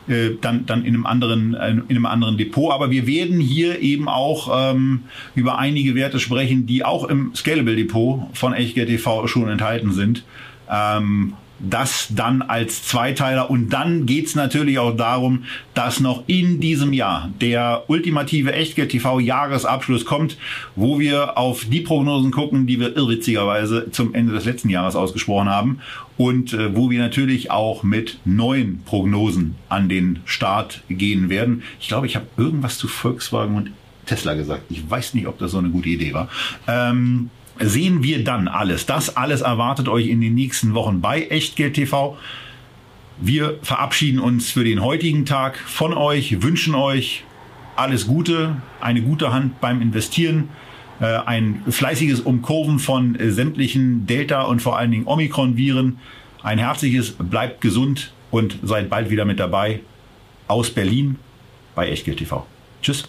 äh, dann, dann in einem anderen, äh, in einem anderen Depot. Aber wir werden hier eben auch ähm, über einige Werte sprechen, die auch im Scalable Depot von Echtgeld schon enthalten sind. Ähm, das dann als Zweiteiler. Und dann geht's natürlich auch darum, dass noch in diesem Jahr der ultimative Echtgeld TV Jahresabschluss kommt, wo wir auf die Prognosen gucken, die wir irrwitzigerweise zum Ende des letzten Jahres ausgesprochen haben und äh, wo wir natürlich auch mit neuen Prognosen an den Start gehen werden. Ich glaube, ich habe irgendwas zu Volkswagen und Tesla gesagt. Ich weiß nicht, ob das so eine gute Idee war. Ähm, sehen wir dann alles. Das alles erwartet euch in den nächsten Wochen bei Echtgeld TV. Wir verabschieden uns für den heutigen Tag von euch, wünschen euch alles Gute, eine gute Hand beim Investieren, äh, ein fleißiges Umkurven von sämtlichen Delta- und vor allen Dingen Omikron-Viren. Ein herzliches, bleibt gesund und seid bald wieder mit dabei aus Berlin bei Echtgeld TV. Tschüss.